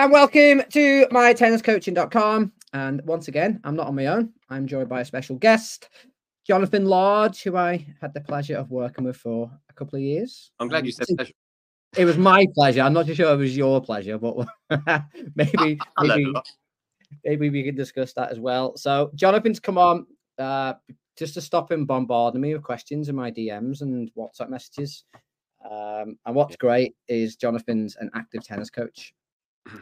And welcome to my tenniscoaching.com. And once again, I'm not on my own. I'm joined by a special guest, Jonathan Large, who I had the pleasure of working with for a couple of years. I'm glad you said pleasure. It was my pleasure. I'm not too sure it was your pleasure, but maybe maybe, maybe we can discuss that as well. So Jonathan's come on uh, just to stop him bombarding me with questions in my DMs and WhatsApp messages. Um, and what's great is Jonathan's an active tennis coach.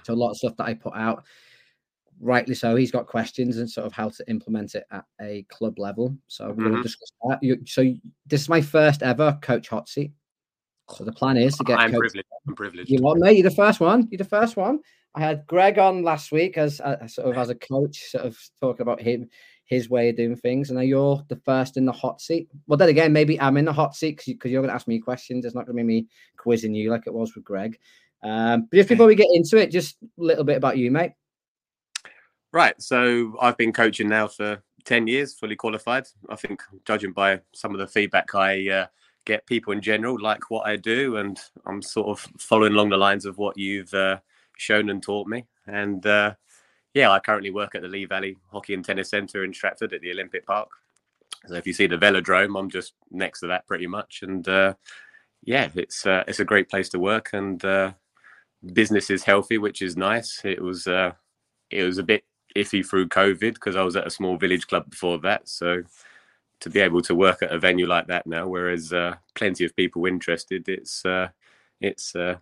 So a lot of stuff that I put out, rightly so, he's got questions and sort of how to implement it at a club level. So we're going to discuss that. You, so this is my first ever coach hot seat. So the plan is to get. I'm coach- privileged. I'm privileged. You want mate? You're the first one. You're the first one. I had Greg on last week as uh, sort of as a coach, sort of talking about him, his way of doing things, and now you're the first in the hot seat. Well, then again, maybe I'm in the hot seat because you, are going to ask me questions. It's not going to be me quizzing you like it was with Greg. Um, but just before we get into it, just a little bit about you, mate. Right. So I've been coaching now for 10 years, fully qualified. I think, judging by some of the feedback I uh, get, people in general like what I do. And I'm sort of following along the lines of what you've uh, shown and taught me. And uh, yeah, I currently work at the Lee Valley Hockey and Tennis Centre in Stratford at the Olympic Park. So if you see the velodrome, I'm just next to that pretty much. And uh, yeah, it's uh, it's a great place to work, and uh, business is healthy, which is nice. It was uh, it was a bit iffy through COVID because I was at a small village club before that. So to be able to work at a venue like that now, whereas uh, plenty of people interested, it's uh, it's uh,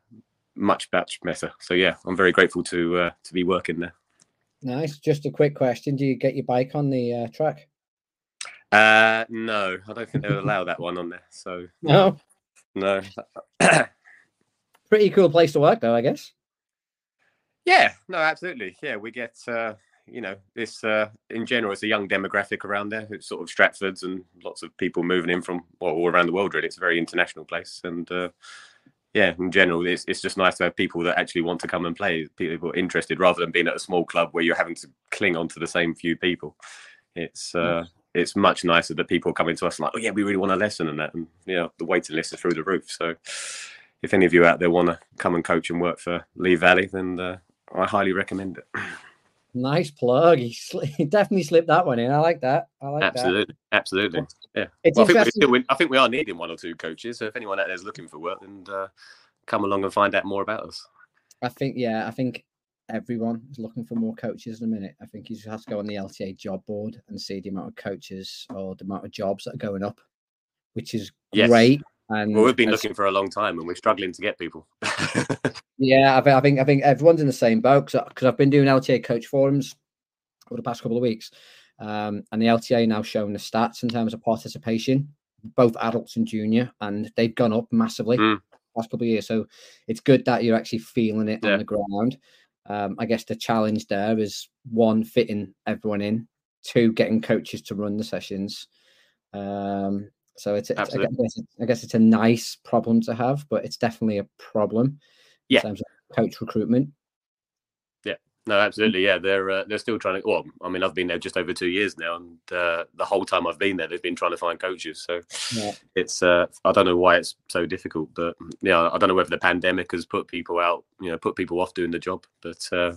much much better. So yeah, I'm very grateful to uh, to be working there. Nice. Just a quick question: Do you get your bike on the uh, track? Uh, no, I don't think they'll allow that one on there. So No. no. Pretty cool place to work, though, I guess. Yeah, no, absolutely. Yeah, we get uh, you know this uh, in general. It's a young demographic around there. It's sort of Stratfords and lots of people moving in from well, all around the world. Really, it's a very international place, and uh, yeah, in general, it's it's just nice to have people that actually want to come and play. People interested, rather than being at a small club where you're having to cling on to the same few people. It's uh, it's much nicer that people are coming to us like, oh yeah, we really want a lesson and that, and you know, the waiting list is through the roof. So, if any of you out there want to come and coach and work for Lee Valley, then uh, I highly recommend it. Nice plug. He, sli- he definitely slipped that one in. I like that. I like that. absolutely, absolutely. Yeah. It's Well, I think, still, I think we are needing one or two coaches. So if anyone out there is looking for work, then uh, come along and find out more about us. I think, yeah, I think everyone is looking for more coaches in a minute. I think you just have to go on the LTA job board and see the amount of coaches or the amount of jobs that are going up, which is Yes. great. And Well, we've been as- looking for a long time, and we're struggling to get people. Yeah, I think I think everyone's in the same boat because I've been doing LTA coach forums over the past couple of weeks, um, and the LTA now showing the stats in terms of participation, both adults and junior, and they've gone up massively Mm. last couple of years. So it's good that you're actually feeling it Yeah. on the ground. Um, I guess the challenge there is one fitting everyone in, two getting coaches to run the sessions. Um, so it's, it's I, guess it's I guess it's a nice problem to have, but it's definitely a problem Yeah. in terms of coach recruitment. Yeah. No, absolutely. Yeah, they're uh, they're still trying to. Well, I mean, I've been there just over two years now, and uh, the whole time I've been there, they've been trying to find coaches. So Yeah. it's uh, I don't know why it's so difficult, but yeah, I don't know whether the pandemic has put people out, you know, put people off doing the job. But uh,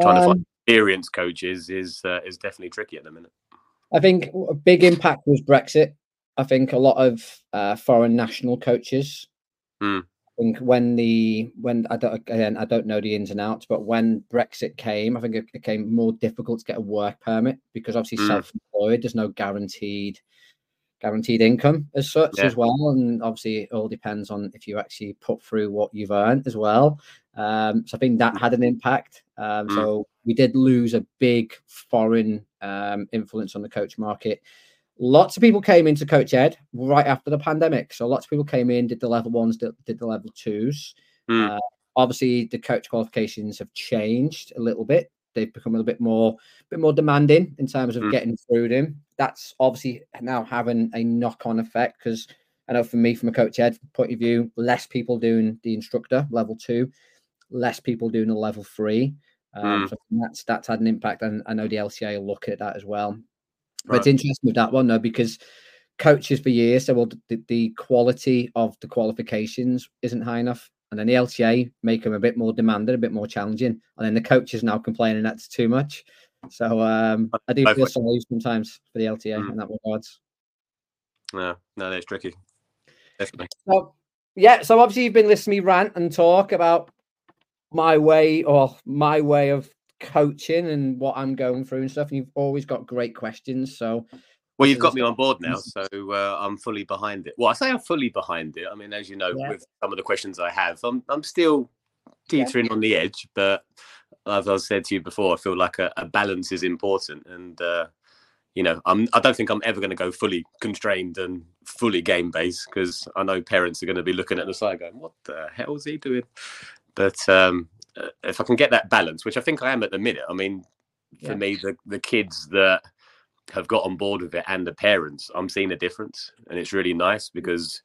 trying to Um, find experienced coaches is uh, is definitely tricky at the minute. I think a big impact was Brexit. I think a lot of uh, foreign national coaches. Mm. I think when the when I don't again I don't know the ins and outs, but when Brexit came, I think it became more difficult to get a work permit because obviously Mm. self-employed, there's no guaranteed guaranteed income as such Yeah. as well, and obviously it all depends on if you actually put through what you've earned as well. Um, so I think that had an impact. Um, Mm. So we did lose a big foreign um, influence on the coach market. Lots of people came into Coach Ed right after the pandemic. So lots of people came in, did the level ones, did, did the level twos. Mm. Uh, obviously, the coach qualifications have changed a little bit. They've become a little bit more, bit more demanding in terms of Mm. getting through them. That's obviously now having a knock-on effect because I know for me, from a coach ed point of view, less people doing the instructor level two, less people doing the level three. Um, Mm. So that's that's had an impact, and I know the LTA will look at that as well. But it's interesting with that one though because coaches for years said, well, the, the quality of the qualifications isn't high enough, and then the LTA make them a bit more demanding, a bit more challenging, and then the coaches now complaining that's too much. So um, I do feel sorry sometimes for the LTA mm. in that regards. No, no, that's tricky. Definitely. So, yeah, so obviously you've been listening to me rant and talk about my way or my way of coaching and what I'm going through and stuff. And you've always got great questions. So well, you've got me on board now, so uh, I'm fully behind it. Well, I say I'm fully behind it. I mean, as you know, yeah. with some of the questions I have, I'm I'm still teetering yeah. on the edge, but as I said to you before, I feel like a, a balance is important, and uh, you know, I'm I don't think I'm ever going to go fully constrained and fully game based because I know parents are going to be looking at the side going, "What the hell is he doing?" But um, Uh, if I can get that balance, which I think I am at the minute, I mean, for yeah. me, the the kids that have got on board with it and the parents, I'm seeing a difference. And it's really nice mm. because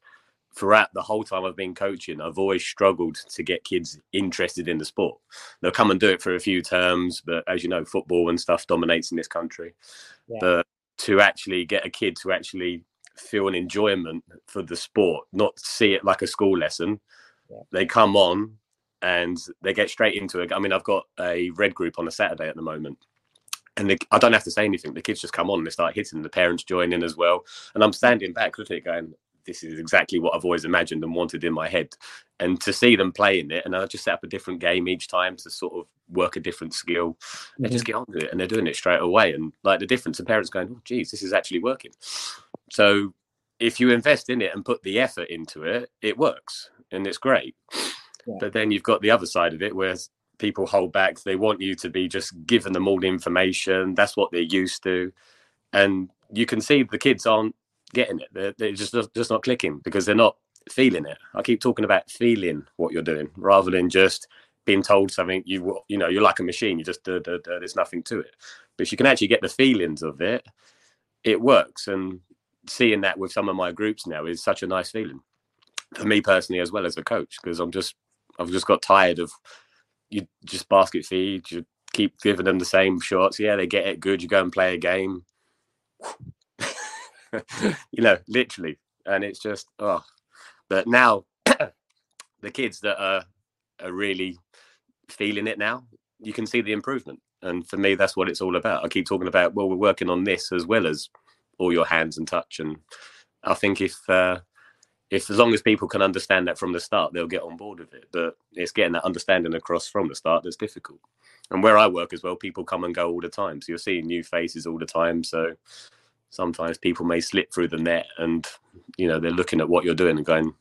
throughout the whole time I've been coaching, I've always struggled to get kids interested in the sport. They'll come and do it for a few terms, but as you know, football and stuff dominates in this country. Yeah. But to actually get a kid to actually feel an enjoyment for the sport, not see it like a school lesson, yeah. they come on and they get straight into it. I mean, I've got a red group on a Saturday at the moment and I don't have to say anything. The kids just come on and they start hitting. The parents join in as well, and I'm standing back looking at it going, "This is exactly what I've always imagined and wanted in my head." And to see them playing it, and I just set up a different game each time to sort of work a different skill and mm-hmm. just get on with it. And they're doing it straight away. And like the difference, and parents going, "Oh, geez, this is actually working." So if you invest in it and put the effort into it, it works and it's great. But then you've got the other side of it where people hold back. They want you to be just giving them all the information. That's what they're used to, and you can see the kids aren't getting it. They're, they're just just not clicking because they're not feeling it. I keep talking about feeling what you're doing rather than just being told something. You you know you're like a machine. You just there's nothing to it. But if you can actually get the feelings of it, it works. And seeing that with some of my groups now is such a nice feeling for me personally as well as a coach because I'm just I've just got tired of you just basket feed, you keep giving them the same shots. Yeah, they get it good. You go and play a game. you know, literally. And it's just, oh. But now, the kids that are, are really feeling it now, you can see the improvement. And for me, that's what it's all about. I keep talking about, well, we're working on this as well as all your hands and touch. And I think if uh, if as long as people can understand that from the start, they'll get on board with it. But it's getting that understanding across from the start that's difficult. And where I work as well, people come and go all the time. So you're seeing new faces all the time. So sometimes people may slip through the net and, you know, they're looking at what you're doing and going,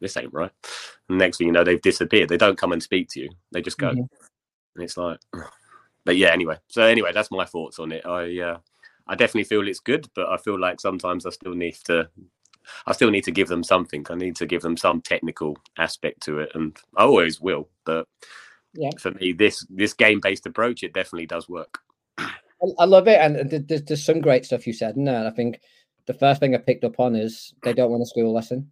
this ain't right. And next thing you know, they've disappeared. They don't come and speak to you. They just go. Mm-hmm. And it's like, but yeah, anyway. So anyway, that's my thoughts on it. I, uh, I definitely feel it's good, but I feel like sometimes I still need to I still need to give them something. I need to give them some technical aspect to it, and I always will. But yeah. for me, this this game based approach, it definitely does work. I love it, and there's, there's some great stuff you said in there. And I think the first thing I picked up on is they don't want a school lesson.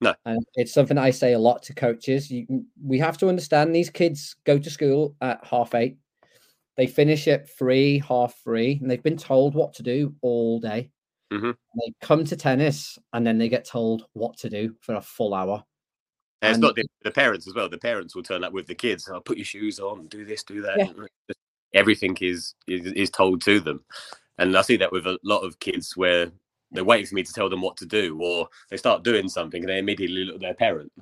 No, and it's something I say a lot to coaches. You, we have to understand these kids go to school at half eight. They finish at three, half three, and they've been told what to do all day. Mm-hmm. They come to tennis and then they get told what to do for a full hour. And it's not the, the, parents as well. The parents will turn up with the kids. I'll oh, put your shoes on, do this, do that. Yeah. Everything is, is is told to them, and I see that with a lot of kids where they're waiting for me to tell them what to do, or they start doing something and they immediately look at their parent.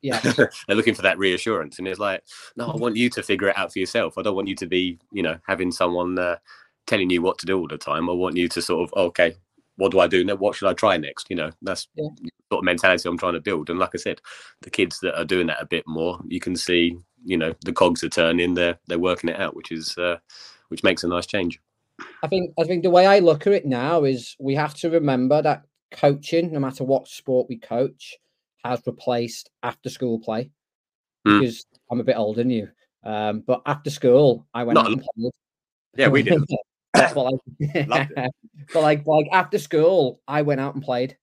Yeah, they're looking for that reassurance, and it's like, no, I want you to figure it out for yourself. I don't want you to be, you know, having someone uh, telling you what to do all the time. I want you to sort of, okay, what do I do now? What should I try next? You know, that's yeah. sort of mentality I'm trying to build. And like I said, the kids that are doing that a bit more, you can see, you know, the cogs are turning. They're they're working it out, which is uh, which makes a nice change. I think I think the way I look at it now is we have to remember that coaching, no matter what sport we coach, has replaced after school play. Mm. Because I'm a bit older than you. Um, but after school, I went Not out and played. Yeah, we did. but like, but like, like after school, I went out and played.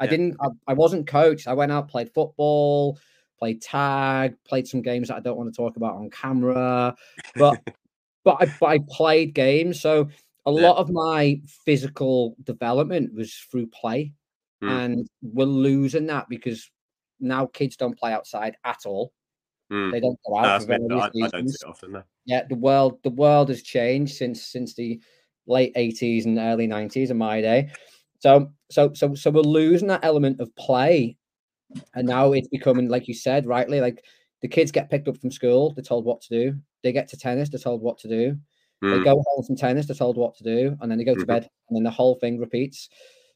I yeah. didn't. I, I, wasn't coached. I went out, played football, played tag, played some games that I don't want to talk about on camera. But but I but I played games. So a yeah. lot of my physical development was through play, mm. and we're losing that because now kids don't play outside at all. Mm. They don't go out. No, for various I, I don't reasons. see it often. No. Yeah, the world the world has changed since since the late eighties and early nineties in my day. So so so so we're losing that element of play, and now it's becoming like you said rightly, like the kids get picked up from school, they're told what to do. They get to tennis, they're told what to do. They Mm. go home from tennis, they're told what to do, and then they go to Mhm. bed, and then the whole thing repeats.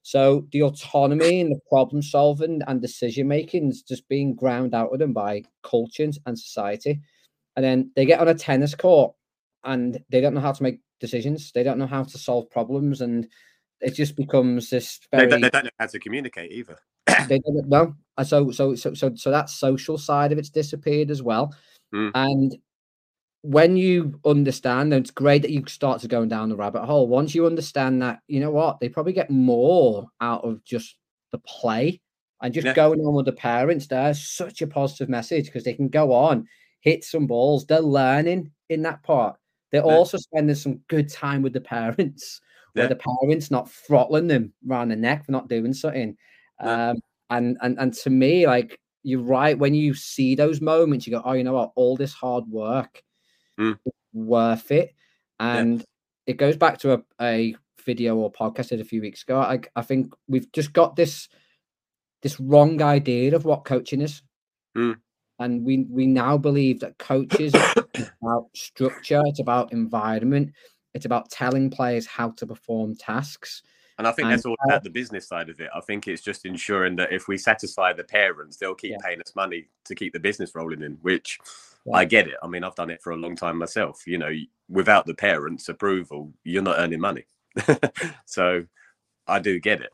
So the autonomy and the problem solving and decision making is just being ground out of them by culture and society. And then they get on a tennis court and they don't know how to make decisions. They don't know how to solve problems, and it just becomes this They, very don't, they don't know how to communicate either. they don't know. So so so so so that social side of it's disappeared as well. Mm. And when you understand, and it's great that you start to go down the rabbit hole. Once you understand that, you know what, they probably get more out of just the play and just Yeah. going on with the parents. There's such a positive message because they can go on, hit some balls. They're learning in that part. They're Yeah. also spending some good time with the parents, where Yeah. the parents not throttling them around the neck for not doing something. Um, and and and to me, like you're right, when you see those moments, you go, Oh, you know what, all this hard work Mm. worth it. And it goes back to a, a video or podcast I did a few weeks ago. I, I think we've just got this this wrong idea of what coaching is. Mm. And we we now believe that coaches about structure, it's about environment, it's about telling players how to perform tasks. And I think And that's all about the business side of it. I think it's just ensuring that if we satisfy the parents, they'll keep Yeah. paying us money to keep the business rolling in, which Yeah. I get it. I mean, I've done it for a long time myself. You know, without the parents' approval, you're not earning money. so I do get it.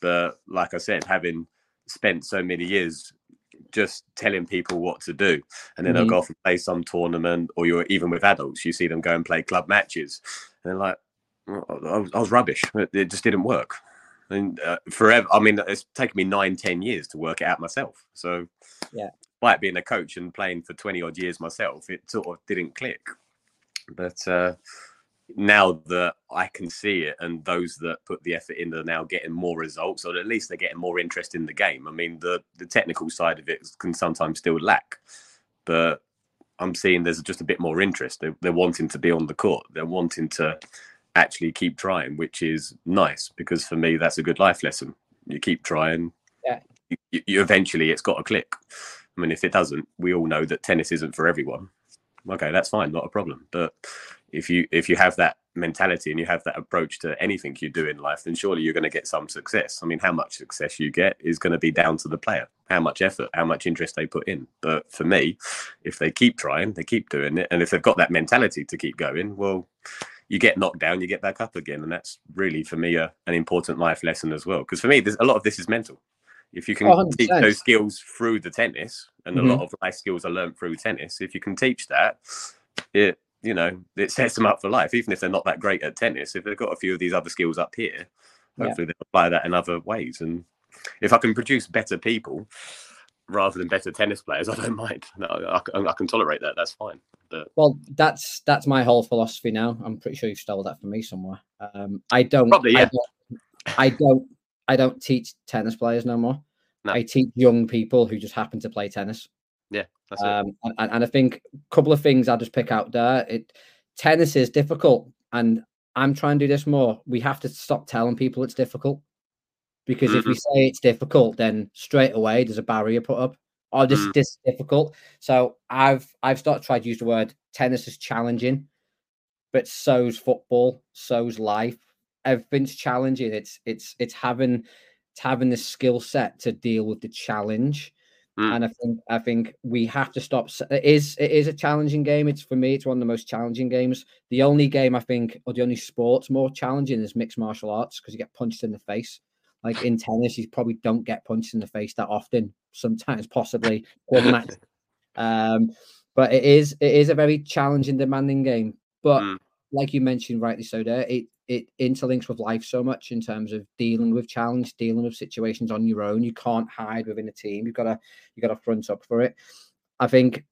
But like I said, having spent so many years just telling people what to do, and then they'll Mhm. go off and play some tournament, or you're even with adults, you see them go and play club matches, and they're like, "Well, I was, rubbish. It it just didn't work. And uh, forever, I mean, it's taken me nine, ten years to work it out myself. So, Yeah. Despite being a coach and playing for 20 odd years myself, it sort of didn't click. But uh, now that I can see it, and those that put the effort in are now getting more results, or at least they're getting more interest in the game. I mean, the, the technical side of it can sometimes still lack, but I'm seeing there's just a bit more interest. They're, they're wanting to be on the court, they're wanting to actually keep trying, which is nice because for me, that's a good life lesson. You keep trying, Yeah. you, you eventually it's got to click. I mean, if it doesn't, we all know that tennis isn't for everyone. Okay, that's fine, not a problem. But if you if you have that mentality and you have that approach to anything you do in life, then surely you're going to get some success. I mean, how much success you get is going to be down to the player, how much effort, how much interest they put in. But for me, if they keep trying, they keep doing it, and if they've got that mentality to keep going, well, you get knocked down, you get back up again, and that's really for me a, an important life lesson as well. Because for me, there's a lot of this is mental. If you can Oh, teach 100%. those skills through the tennis, and Mhm. a lot of life skills are learned through tennis, if you can teach that, it you know it sets them up for life. Even if they're not that great at tennis, if they've got a few of these other skills up here, Yeah. hopefully they'll apply that in other ways. And if I can produce better people rather than better tennis players, I don't mind. No, I, can- I can tolerate that. That's fine. But Well, that's that's my whole philosophy now. I'm pretty sure you stole that from me somewhere. Um, I don't Probably, I yeah. don't, I don't I don't teach tennis players no more. No. I teach young people who just happen to play tennis. yeah, that's. Um, and, and I think a couple of things I'll just pick out there. It tennis is difficult, and I'm trying to do this more. We have to stop telling people it's difficult because if we say it's difficult, then straight away there's a barrier put up. Oh, this Mm. this is difficult. So I've I've started trying to use the word tennis is challenging, but so's football, so's life. Everything's challenging. It's it's it's having it's having the skill set to deal with the challenge. Mm. And I think I think we have to stop. It is it is a challenging game. It's for me. It's one of the most challenging games. The only game I think, or the only sports more challenging is mixed martial arts because you get punched in the face. Like in tennis, you probably don't get punched in the face that often. Sometimes, possibly one match. Um, but it is it is a very challenging, demanding game. But Mm. Like you mentioned rightly so there, it it interlinks with life so much in terms of dealing with challenge, dealing with situations on your own. You can't hide within a team. You've got to you've got to front up for it. I think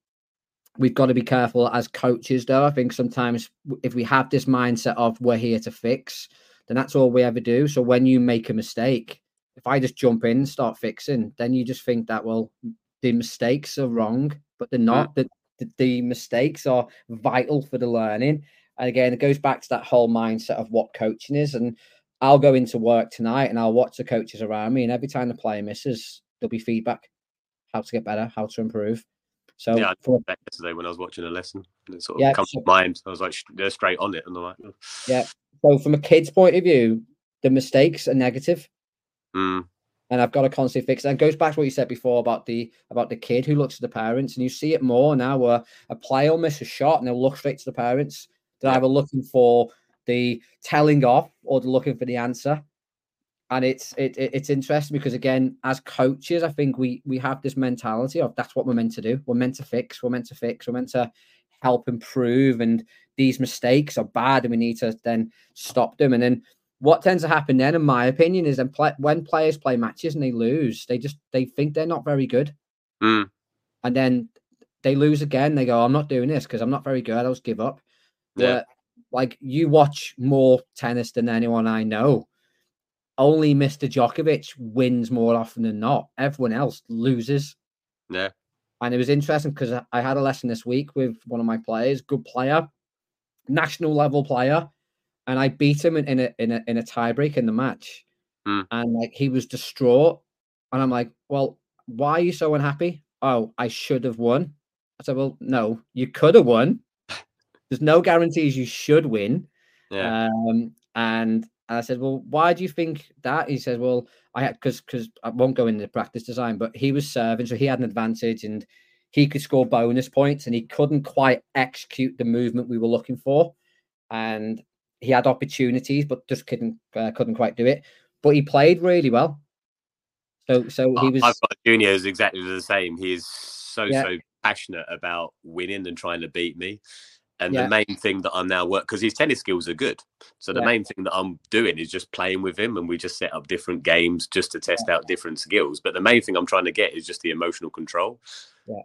we've got to be careful as coaches, though. I think sometimes if we have this mindset of we're here to fix, then that's all we ever do. So when you make a mistake, if I just jump in and start fixing, then you just think that well, the mistakes are wrong but they're not. Mm. The, the, the mistakes are vital for the learning. And again, it goes back to that whole mindset of what coaching is. And I'll go into work tonight and I'll watch the coaches around me, and every time the player misses, there'll be feedback, how to get better, how to improve. So yeah, I thought that yesterday when I was watching a lesson, it sort of yeah, comes so, to mind. I was like, they're straight on it, and I'm like, oh. yeah. So from a kid's point of view, the mistakes are negative. Mm. And I've got to constantly fix it. And it goes back to what you said before about the about the kid who looks at the parents, and you see it more now where a player will miss a shot and they'll look straight to the parents. They're yeah. either looking for the telling off or they're looking for the answer. And it's it, it, it's interesting because again, as coaches, I think we we have this mentality of that's what we're meant to do. We're meant to fix. We're meant to fix. We're meant to help improve. And these mistakes are bad, and we need to then stop them. And then what tends to happen then, in my opinion, is then play, when players play matches and they lose, they just they think they're not very good, mm. and then they lose again. They go, "I'm not doing this because I'm not very good. I'll just give up." Yeah. Like you watch more tennis than anyone I know. Only Mr. Djokovic wins more often than not. Everyone else loses. Yeah. And it was interesting because I had a lesson this week with one of my players, good player, national level player, and I beat him in, a in a in a tiebreak in the match. Mm. And like he was distraught. And I'm like, Well, why are you so unhappy? Oh, I should have won. I said, Well, no, you could have won. There's no guarantees you should win. Yeah. Um, and I said, well, why do you think that? He says, well, I had because because I won't go into practice design, but he was serving, so he had an advantage and he could score bonus points, and he couldn't quite execute the movement we were looking for, and he had opportunities, but just couldn't uh, couldn't quite do it. But he played really well. So so he was. I've got Junior is exactly the same. He is so yeah. so passionate about winning and trying to beat me. And yeah. the main thing that I'm now work because his tennis skills are good. So the yeah. main thing that I'm doing is just playing with him, and we just set up different games just to test out different skills. But the main thing I'm trying to get is just the emotional control.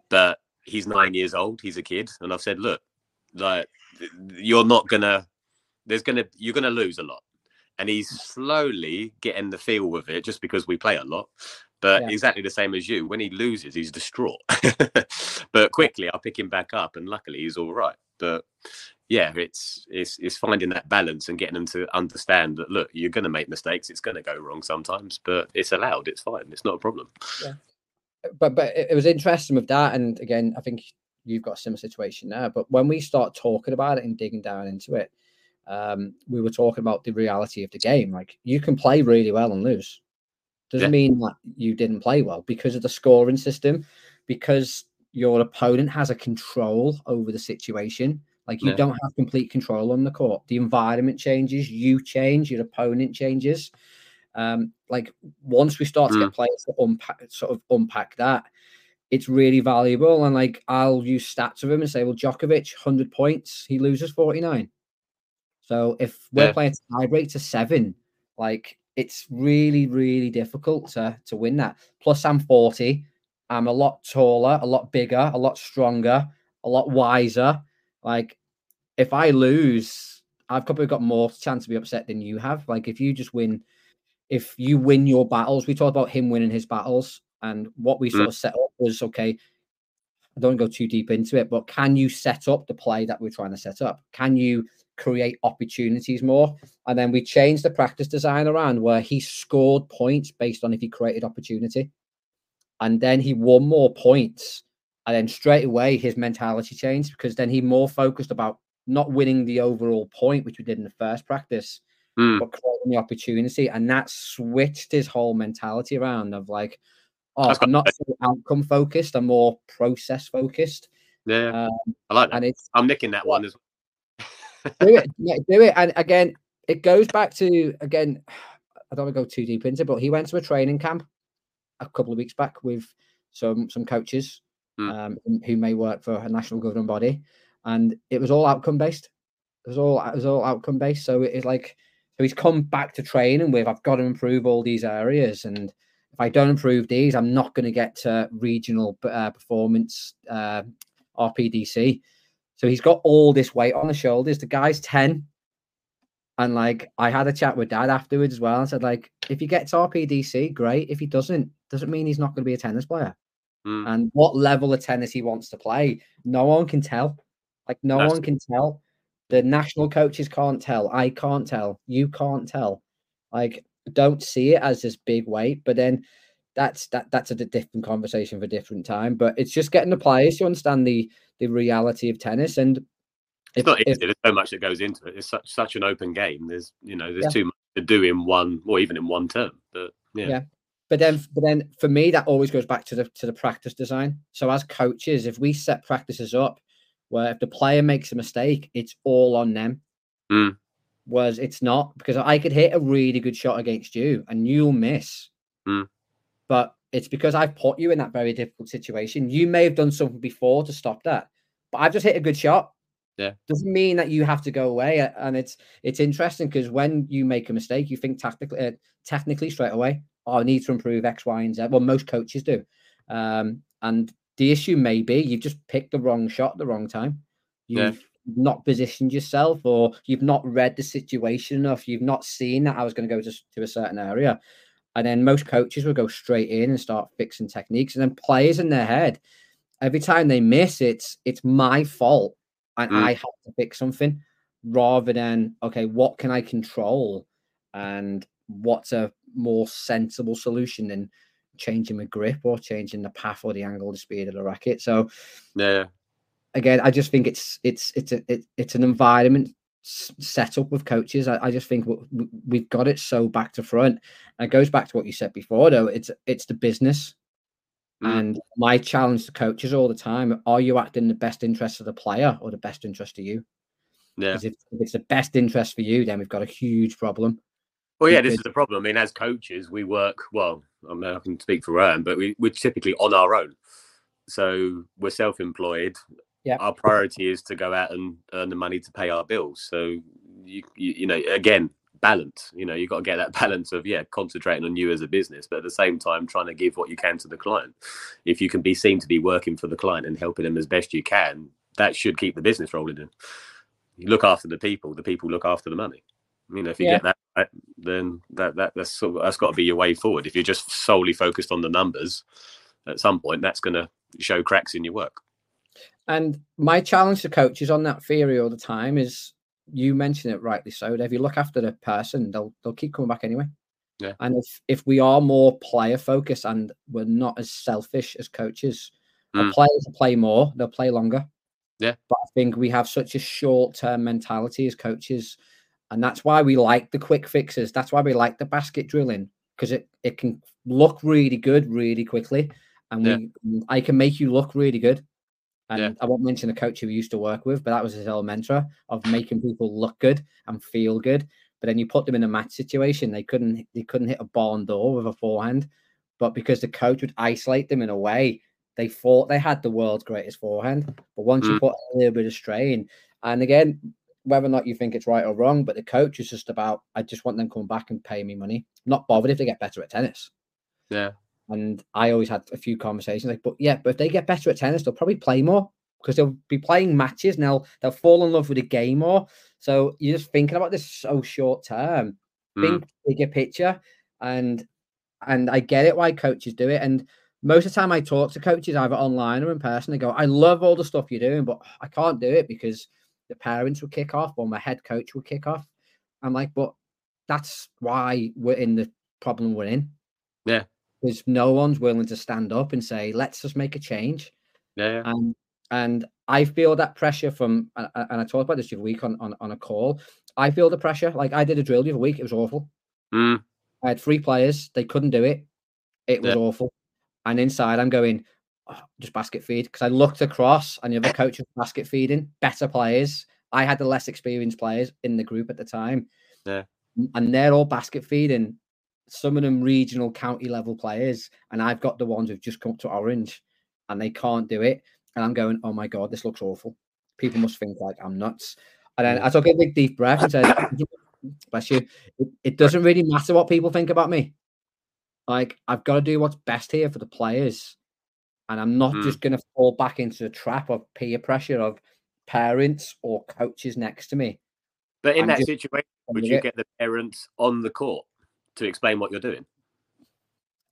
But he's nine years old. He's a kid, and I've said, look, like you're not gonna. There's gonna you're gonna lose a lot, and he's mm. slowly getting the feel of it just because we play a lot but yeah. exactly the same as you. When he loses, he's distraught. but quickly, I'll pick him back up, and luckily, he's all right. But yeah, it's it's it's finding that balance and getting them to understand that look, you're going to make mistakes. It's going to go wrong sometimes, but it's allowed. It's fine. It's not a problem. Yeah. But but it was interesting with that, and again, I think you've got a similar situation there. But when we start talking about it and digging down into it, um, we were talking about the reality of the game. Like you can play really well and lose doesn't yeah. mean that you didn't play well because of the scoring system, because your opponent has a control over the situation. Like you yeah. don't have complete control on the court. The environment changes, you change, your opponent changes. Um, like once we start mm. to get mm. players to unpack, sort of unpack that, it's really valuable. And like I'll use stats of him and say, well, Djokovic, hundred points, he loses forty nine. So if we're yeah. playing tiebreak to seven, like it's really, really difficult to to win that. Plus, I'm 40. I'm a lot taller, a lot bigger, a lot stronger, a lot wiser. Like, if I lose, I've probably got more chance to be upset than you have. Like, if you just win, if you win your battles, we talked about him winning his battles, and what we sort mm. of set up was okay. I don't go too deep into it, but can you set up the play that we're trying to set up? Can you create opportunities more. And then we changed the practice design around where he scored points based on if he created opportunity. And then he won more points. And then straight away his mentality changed because then he more focused about not winning the overall point, which we did in the first practice, mm. but creating the opportunity. And that switched his whole mentality around of like, oh, I'm not so outcome focused, I'm more process focused. Yeah, um, I like that. And it's, I'm nicking that one as well do it, yeah, do it. And again, it goes back to again. I don't want to go too deep into, it, but he went to a training camp a couple of weeks back with some some coaches mm. um, who may work for a national governing body, and it was all outcome based. It was all it was all outcome based. So it's like so he's come back to training with I've got to improve all these areas, and if I don't improve these, I'm not going to get to regional uh, performance uh, RPDC. So he's got all this weight on the shoulders. The guy's 10. And like I had a chat with dad afterwards as well and said, like, if he gets RPDC, great. If he doesn't, doesn't mean he's not going to be a tennis player. Mm. and what level of tennis he wants to play. No one can tell. Like no That's- one can tell. The national coaches can't tell. I can't tell. You can't tell. Like don't see it as this big weight, but then that's that that's a different conversation for a different time. But it's just getting the players to understand the the reality of tennis and It's not easy. There's so much that goes into it. It's such such an open game. There's you know there's Yeah. too much to do in one or even in one term. But yeah, Yeah. But then, but then for me, that always goes back to the to the practice design. So as coaches, if we set practices up where if the player makes a mistake, it's all on them. Mm. Whereas it's not because I could hit a really good shot against you and you'll miss. Mm. But it's because I've put you in that very difficult situation. You may have done something before to stop that, but I've just hit a good shot. Yeah. Doesn't mean that you have to go away. And it's it's interesting because when you make a mistake, you think tactically uh, technically straight away. Oh, I need to improve X, Y, and Z. Well, most coaches do. Um, and the issue may be you've just picked the wrong shot at the wrong time. You've not positioned yourself, or you've not read the situation enough. You've not seen that I was going to go to, to a certain area. And then most coaches will go straight in and start fixing techniques. And then players in their head, every time they miss, it's it's my fault and Mm. I have to fix something rather than okay, what can I control and what's a more sensible solution than changing the grip or changing the path or the angle, the speed of the racket. So yeah, again, I just think it's it's it's a it, it's an environment set up with coaches. I, I just think we've got it so back to front. And it goes back to what you said before, though. It's it's the business. Mm. And my challenge to coaches all the time: Are you acting in the best interest of the player or the best interest of you? yeah. Because if, if it's the best interest for you, then we've got a huge problem. Well, yeah, this is the problem. I mean, as coaches, we work well. I mean, I can speak for Ryan, but we, we're typically on our own. So we're self-employed. Yeah. Our priority is to go out and earn the money to pay our bills. So you, you, you know, again, balance. You know, you've got to get that balance of yeah, concentrating on you as a business, but at the same time, trying to give what you can to the client. If you can be seen to be working for the client and helping them as best you can, that should keep the business rolling. In. You look after the people. The people look after the money. You know, if you Yeah. get that right, then that that that's sort of, that's got to be your way forward. If you're just solely focused on the numbers, at some point that's going to show cracks in your work. And my challenge to coaches on that theory all the time is you mention it rightly so. that If you look after the person, they'll they'll keep coming back anyway. Yeah. And if if we are more player focused and we're not as selfish as coaches, Mm. players will play more, they'll play longer. Yeah. But I think we have such a short term mentality as coaches. And that's why we like the quick fixes. That's why we like the basket drilling because it, it can look really good really quickly. And Yeah. we I can make you look really good. And Yeah. I won't mention the coach who we used to work with, but that was his mantra of making people look good and feel good. But then you put them in a match situation, they couldn't they couldn't hit a barn door with a forehand. But because the coach would isolate them in a way, they thought they had the world's greatest forehand. But once you Mm. put a little bit of strain, and again, whether or not you think it's right or wrong, but the coach is just about I just want them coming back and pay me money. I'm not bothered if they get better at tennis. Yeah, And I always had a few conversations like, but yeah, but if they get better at tennis, they'll probably play more because they'll be playing matches and they'll they'll fall in love with the game more. So you're just thinking about this so short term, Mm. think bigger picture, and and I get it why coaches do it. And most of the time I talk to coaches either online or in person, they go, I love all the stuff you're doing, but I can't do it because the parents will kick off or my head coach will kick off. I'm like, but that's why we're in the problem we're in. Yeah. Because no one's willing to stand up and say, let's just make a change. yeah. And and I feel that pressure from and I talked about this the other week on, on, on a call. I feel the pressure. Like I did a drill the other week, it was awful. Mm. I had three players, they couldn't do it. It was Yeah. awful. And inside I'm going, "Oh, just basket feed. Because I looked across and the other coach was basket feeding, better players. I had the less experienced players in the group at the time. Yeah. And they're all basket feeding, some of them regional county level players. And I've got the ones who've just come up to orange and they can't do it. And I'm going, oh my God, this looks awful. People must think like I'm nuts. And then mm. I took a big deep breath and said, bless you, it, it doesn't really matter what people think about me. Like, I've got to do what's best here for the players. And I'm not Mm. just going to fall back into the trap of peer pressure of parents or coaches next to me. But in I'm that situation, would you it. get the parents on the court to explain what you're doing?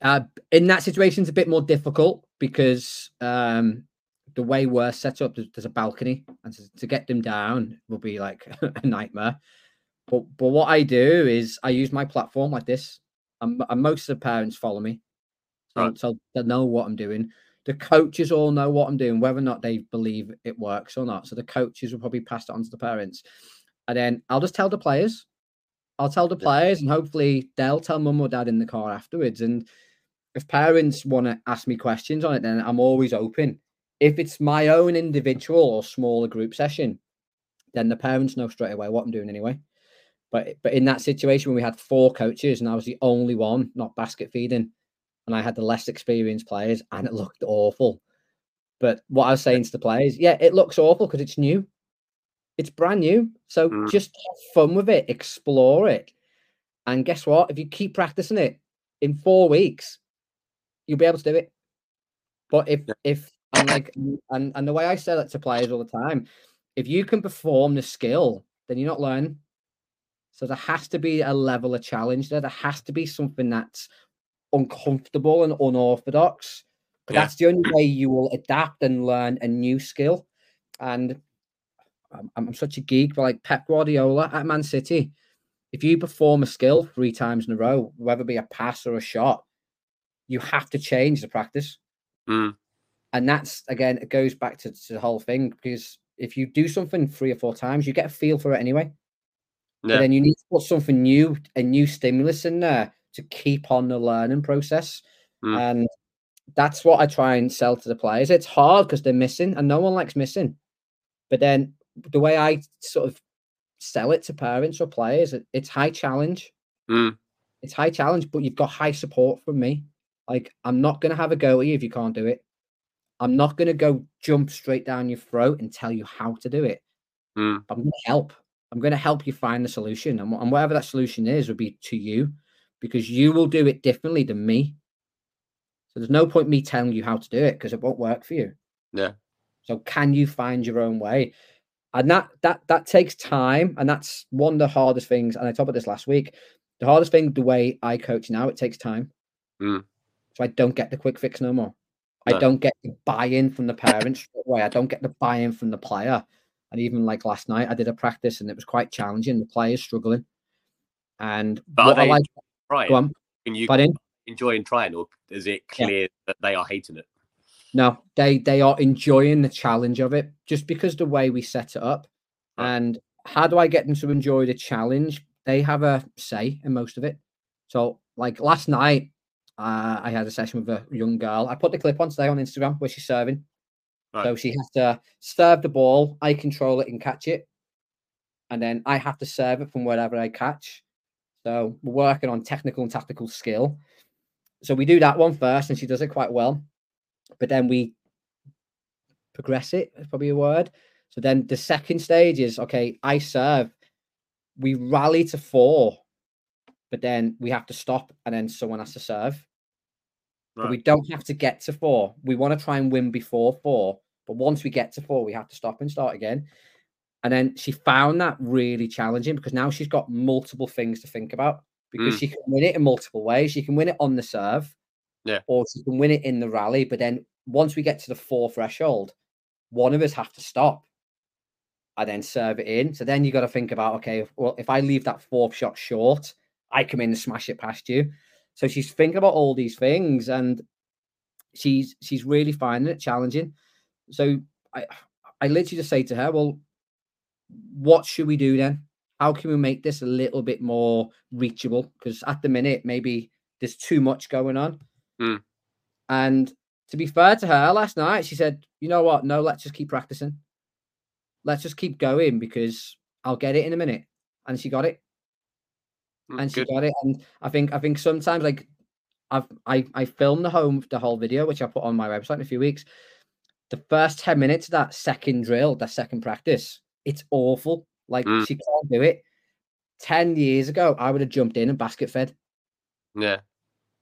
Uh, in that situation, it's a bit more difficult because um, the way we're set up, there's, there's a balcony, and to, to, get them down will be like a nightmare. But but what I do is I use my platform like this, and, and most of the parents follow me, so, right. so they know what I'm doing. The coaches all know what I'm doing, whether or not they believe it works or not. So the coaches will probably pass it on to the parents, and then I'll just tell the players. I'll tell the players, and hopefully they'll tell mum or dad in the car afterwards. And if parents want to ask me questions on it, then I'm always open. If it's my own individual or smaller group session, then the parents know straight away what I'm doing anyway. But but in that situation when we had four coaches and I was the only one not basket feeding, and I had the less experienced players, and it looked awful. But what I was saying to the players, yeah, it looks awful because it's new. It's brand new. So mm. just have fun with it, explore it. And guess what? If you keep practicing it in four weeks, you'll be able to do it. But if yeah. if and like and, and the way I say that to players all the time, if you can perform the skill, then you're not learning. So there has to be a level of challenge there. There has to be something that's uncomfortable and unorthodox. But yeah. that's the only way you will adapt and learn a new skill. And I'm, I'm such a geek, but like Pep Guardiola at Man City, if you perform a skill three times in a row, whether it be a pass or a shot, you have to change the practice. Mm. And that's again, it goes back to, to, the whole thing because if you do something three or four times, you get a feel for it anyway. Yeah. But then you need to put something new, a new stimulus in there to keep on the learning process. Mm. And that's what I try and sell to the players. It's hard because they're missing, and no one likes missing. But then the way I sort of sell it to parents or players, it's high challenge. Mm. It's high challenge, but you've got high support from me. Like, I'm not going to have a go at you if you can't do it. I'm not going to go jump straight down your throat and tell you how to do it. Mm. I'm going to help. I'm going to help you find the solution. And, and whatever that solution is, would be to you because you will do it differently than me. So there's no point me telling you how to do it because it won't work for you. Yeah. So can you find your own way? and that that that takes time and that's one of the hardest things and i talked about this last week the hardest thing the way i coach now it takes time mm. so i don't get the quick fix no more no. i don't get the buy-in from the parents way i don't get the buy-in from the player and even like last night i did a practice and it was quite challenging the players struggling and but what I like right can you enjoying trying or is it clear yeah. that they are hating it no, they they are enjoying the challenge of it just because the way we set it up. And how do I get them to enjoy the challenge? They have a say in most of it. So, like last night, uh, I had a session with a young girl. I put the clip on today on Instagram where she's serving. Right. So she has to serve the ball. I control it and catch it, and then I have to serve it from wherever I catch. So we're working on technical and tactical skill. So we do that one first, and she does it quite well but then we progress it. Probably a word. So then the second stage is okay. I serve. We rally to four, but then we have to stop, and then someone has to serve. Right. But we don't have to get to four. We want to try and win before four, but once we get to four, we have to stop and start again. And then she found that really challenging because now she's got multiple things to think about because mm. she can win it in multiple ways. She can win it on the serve, yeah. Or she can win it in the rally. But then once we get to the four threshold, one of us have to stop and then serve it in. So then you got to think about, okay, well, if I leave that fourth shot short, I come in and smash it past you. So she's thinking about all these things and she's she's really finding it challenging. So I I literally just say to her, well, what should we do then? How can we make this a little bit more reachable? Because at the minute, maybe there's too much going on. Mm. And to be fair to her, last night she said, "You know what? No, let's just keep practicing. Let's just keep going because I'll get it in a minute." And she got it, mm, and she got it. And I think I think sometimes like I've I I filmed the home the whole video, which I put on my website in a few weeks. The first ten minutes of that second drill, that second practice, it's awful. Like mm. she can't do it. Ten years ago, I would have jumped in and basket fed. Yeah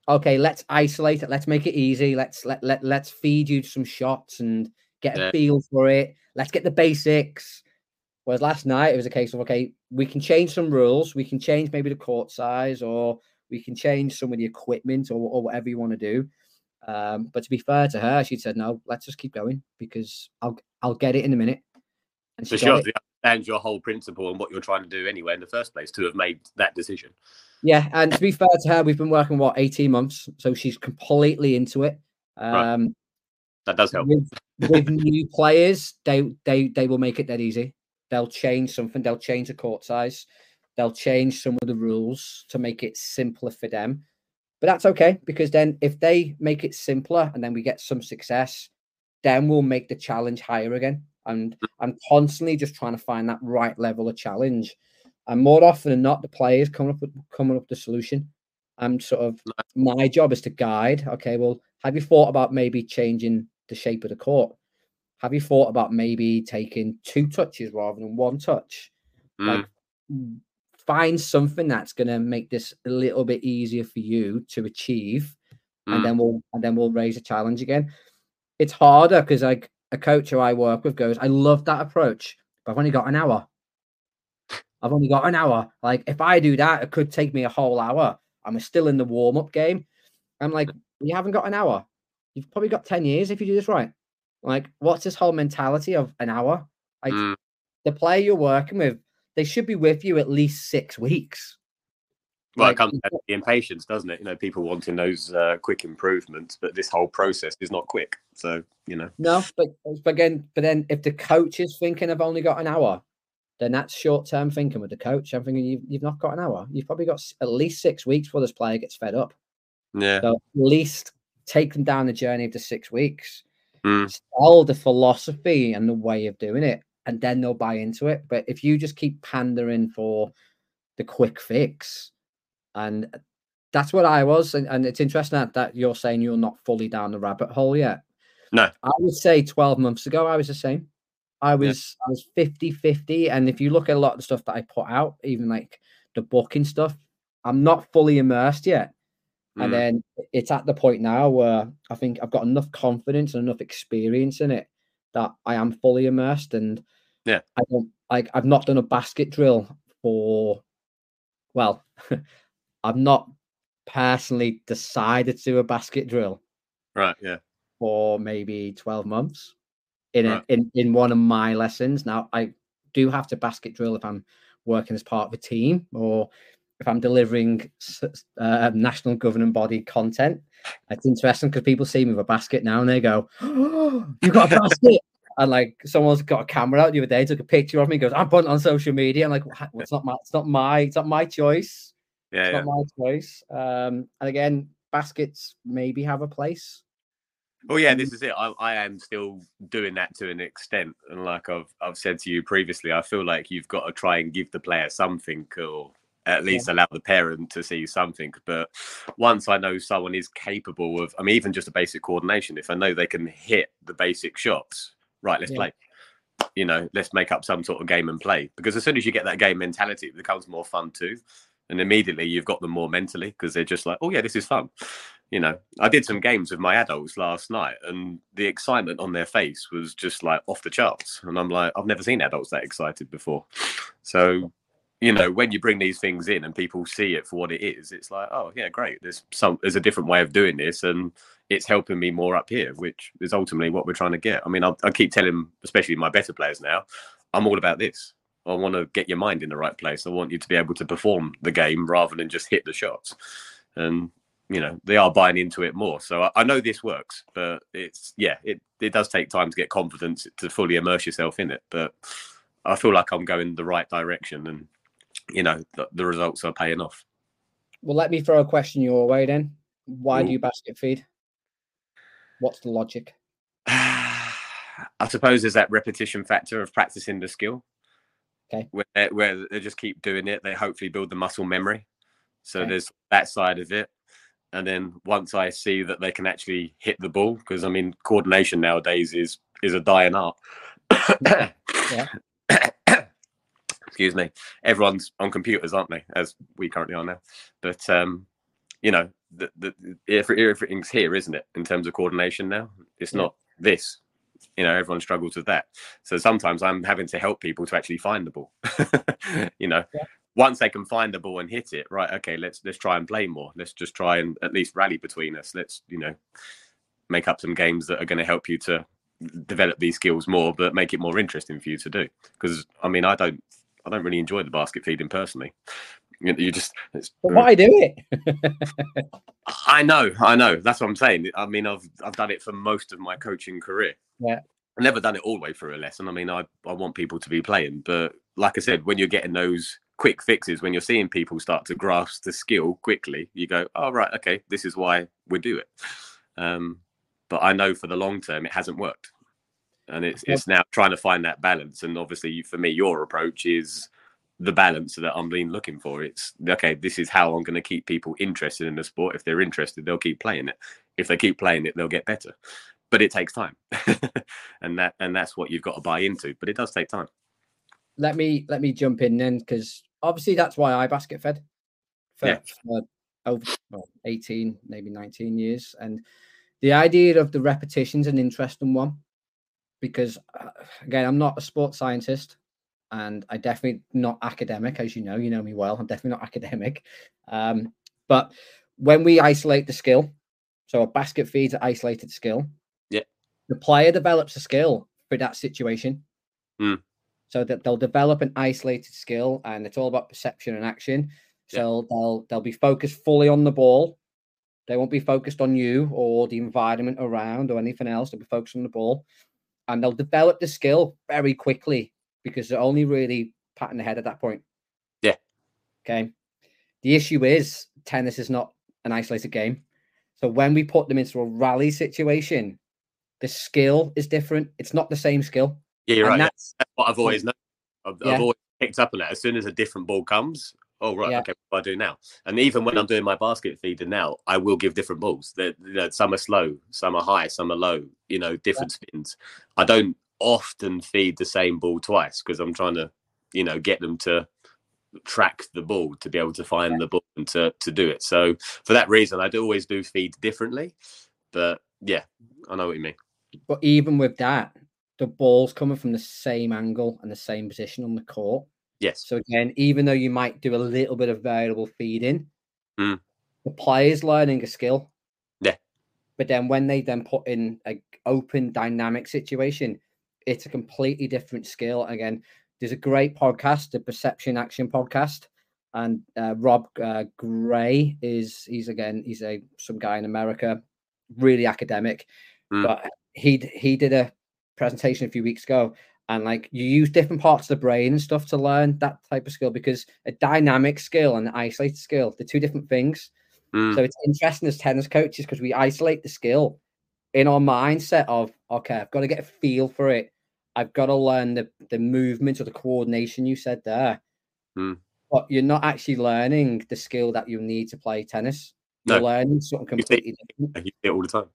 okay, let's isolate it. Let's make it easy. Let's let, let let's feed you some shots and get a feel for it. Let's get the basics. Whereas last night it was a case of okay, we can change some rules. We can change maybe the court size, or we can change some of the equipment, or, or whatever you want to do. Um, but to be fair to her, she said, "No, let's just keep going because I'll I'll get it in a minute." And she sure, and your whole principle and what you're trying to do anyway in the first place to have made that decision. Yeah, and to be fair to her, we've been working what 18 months, so she's completely into it. Um, right. That does help. With, with new players, they they they will make it that easy. They'll change something. They'll change the court size. They'll change some of the rules to make it simpler for them. But that's okay because then if they make it simpler and then we get some success, then we'll make the challenge higher again. And. I'm constantly just trying to find that right level of challenge. And more often than not, the players coming up with coming up with the solution. I'm sort of my job is to guide. Okay, well, have you thought about maybe changing the shape of the court? Have you thought about maybe taking two touches rather than one touch? Mm. Like find something that's going to make this a little bit easier for you to achieve mm. and then we'll and then we'll raise a challenge again it's harder because like a coach who i work with goes i love that approach but i've only got an hour. I've only got an hour. Like if i do that it could take me a whole hour. I'm still in the warm-up game. I'm like you haven't got an hour. You've probably got 10 years if you do this right. Like what's this whole mentality of an hour? Like mm. the player you're working with they should be with you at least six weeks. Well, like, it comes to the impatience, doesn't it? You know, people wanting those uh, quick improvements, but this whole process is not quick. So, you know. No, but, but again, but then if the coach is thinking I've only got an hour, then that's short term thinking with the coach. I'm thinking you've, you've not got an hour. You've probably got at least six weeks before this player gets fed up. Yeah. So at least take them down the journey of the six weeks. Mm. Sell the philosophy and the way of doing it and then they'll buy into it. But if you just keep pandering for the quick fix, and that's what I was, and, and it's interesting that, that you're saying you're not fully down the rabbit hole yet. No, I would say 12 months ago, I was the same. I was yeah. I was 50 50. And if you look at a lot of the stuff that I put out, even like the booking stuff, I'm not fully immersed yet. Mm. And then it's at the point now where I think I've got enough confidence and enough experience in it that I am fully immersed. And yeah. I don't like I've not done a basket drill for well, I've not personally decided to do a basket drill. Right, yeah. For maybe 12 months in a, right. in in one of my lessons. Now I do have to basket drill if I'm working as part of a team or if I'm delivering uh, national governing body content. It's interesting because people see me with a basket now and they go, oh, "You got a basket? and like someone's got a camera out the other day, took a picture of me, goes, I'm putting on social media. I'm like, well, it's not my, it's not my, it's not my choice. Yeah, it's yeah. not my choice. Um, and again, baskets maybe have a place. Well, yeah, this is it. I, I am still doing that to an extent, and like I've I've said to you previously, I feel like you've got to try and give the player something, or at least yeah. allow the parent to see something. But once I know someone is capable of, I mean, even just a basic coordination, if I know they can hit the basic shots, right, let's yeah. play. You know, let's make up some sort of game and play. Because as soon as you get that game mentality, it becomes more fun too. And immediately you've got them more mentally because they're just like, oh, yeah, this is fun. You know, I did some games with my adults last night and the excitement on their face was just like off the charts. And I'm like, I've never seen adults that excited before. So, you know, when you bring these things in and people see it for what it is, it's like, oh, yeah, great. There's some, there's a different way of doing this. And it's helping me more up here, which is ultimately what we're trying to get. I mean, I'll, I keep telling, especially my better players now, I'm all about this. I want to get your mind in the right place. I want you to be able to perform the game rather than just hit the shots. And you know they are buying into it more. So I, I know this works, but it's yeah, it it does take time to get confidence to fully immerse yourself in it. But I feel like I'm going the right direction, and you know the, the results are paying off. Well, let me throw a question your way then. Why Ooh. do you basket feed? What's the logic? I suppose there's that repetition factor of practicing the skill. Okay. Where, where they just keep doing it, they hopefully build the muscle memory. So okay. there's that side of it. And then once I see that they can actually hit the ball, because I mean, coordination nowadays is is a dying art. Excuse me. Everyone's on computers, aren't they? As we currently are now. But um, you know, the, the, everything's here, isn't it? In terms of coordination now, it's yeah. not this. You know, everyone struggles with that. So sometimes I'm having to help people to actually find the ball. you know, yeah. once they can find the ball and hit it, right? Okay, let's let's try and play more. Let's just try and at least rally between us. Let's you know, make up some games that are going to help you to develop these skills more, but make it more interesting for you to do. Because I mean, I don't, I don't really enjoy the basket feeding personally. You, you just, but why do it? I know, I know. That's what I'm saying. I mean, I've I've done it for most of my coaching career. Yeah. I've never done it all the way through a lesson. I mean, I, I want people to be playing, but like I said, when you're getting those quick fixes, when you're seeing people start to grasp the skill quickly, you go, "Oh right, okay, this is why we do it." Um, but I know for the long term, it hasn't worked, and it's it's now trying to find that balance. And obviously, for me, your approach is the balance that I'm been looking for. It's okay. This is how I'm going to keep people interested in the sport. If they're interested, they'll keep playing it. If they keep playing it, they'll get better. But it takes time, and that and that's what you've got to buy into. But it does take time. Let me let me jump in then, because obviously that's why I basket fed for, Yeah. for over well, 18, maybe 19 years. And the idea of the repetition's an interesting one because, uh, again, I'm not a sports scientist and I definitely not academic, as you know, you know me well. I'm definitely not academic. Um, but when we isolate the skill, so a basket feeds an isolated skill. The player develops a skill for that situation. Hmm. So that they'll develop an isolated skill, and it's all about perception and action. Yeah. So they'll they'll be focused fully on the ball. They won't be focused on you or the environment around or anything else. They'll be focused on the ball, and they'll develop the skill very quickly because they're only really patting ahead at that point. Yeah. Okay. The issue is tennis is not an isolated game. So when we put them into a rally situation, the skill is different. It's not the same skill. Yeah, you're And right. that's- That's what I've always known. I've, Yeah. I've always picked up on that. As soon as a different ball comes, oh right, Yeah. okay, what do I do now? And even when I'm doing my basket feeder now, I will give different balls. That you know, some are slow, some are high, some are low. You know, different spins. I don't often feed the same ball twice because I'm trying to, you know, get them to track the ball to be able to find the ball and to to do it. So for that reason, I do always do feed differently. But yeah, I know what you mean. But even with that, the ball's coming from the same angle and the same position on the court. Yes. So again, even though you might do a little bit of variable feeding, Mm. the player's learning a skill. Yeah. But then when they then put in an open dynamic situation, it's a completely different skill. Again, there's a great podcast, the Perception Action podcast, and uh, Rob uh, Gray is he's again he's a some guy in America, really academic, Mm. but he he did a presentation a few weeks ago and like you use different parts of the brain and stuff to learn that type of skill because a dynamic skill and an isolated skill they're two different things Mm. so it's interesting as tennis coaches because we isolate the skill in our mindset of okay i've got to get a feel for it i've got to learn the, the movement or the coordination you said there Mm. but you're not actually learning the skill that you need to play tennis you're No. learning something You completely different You see it all the time.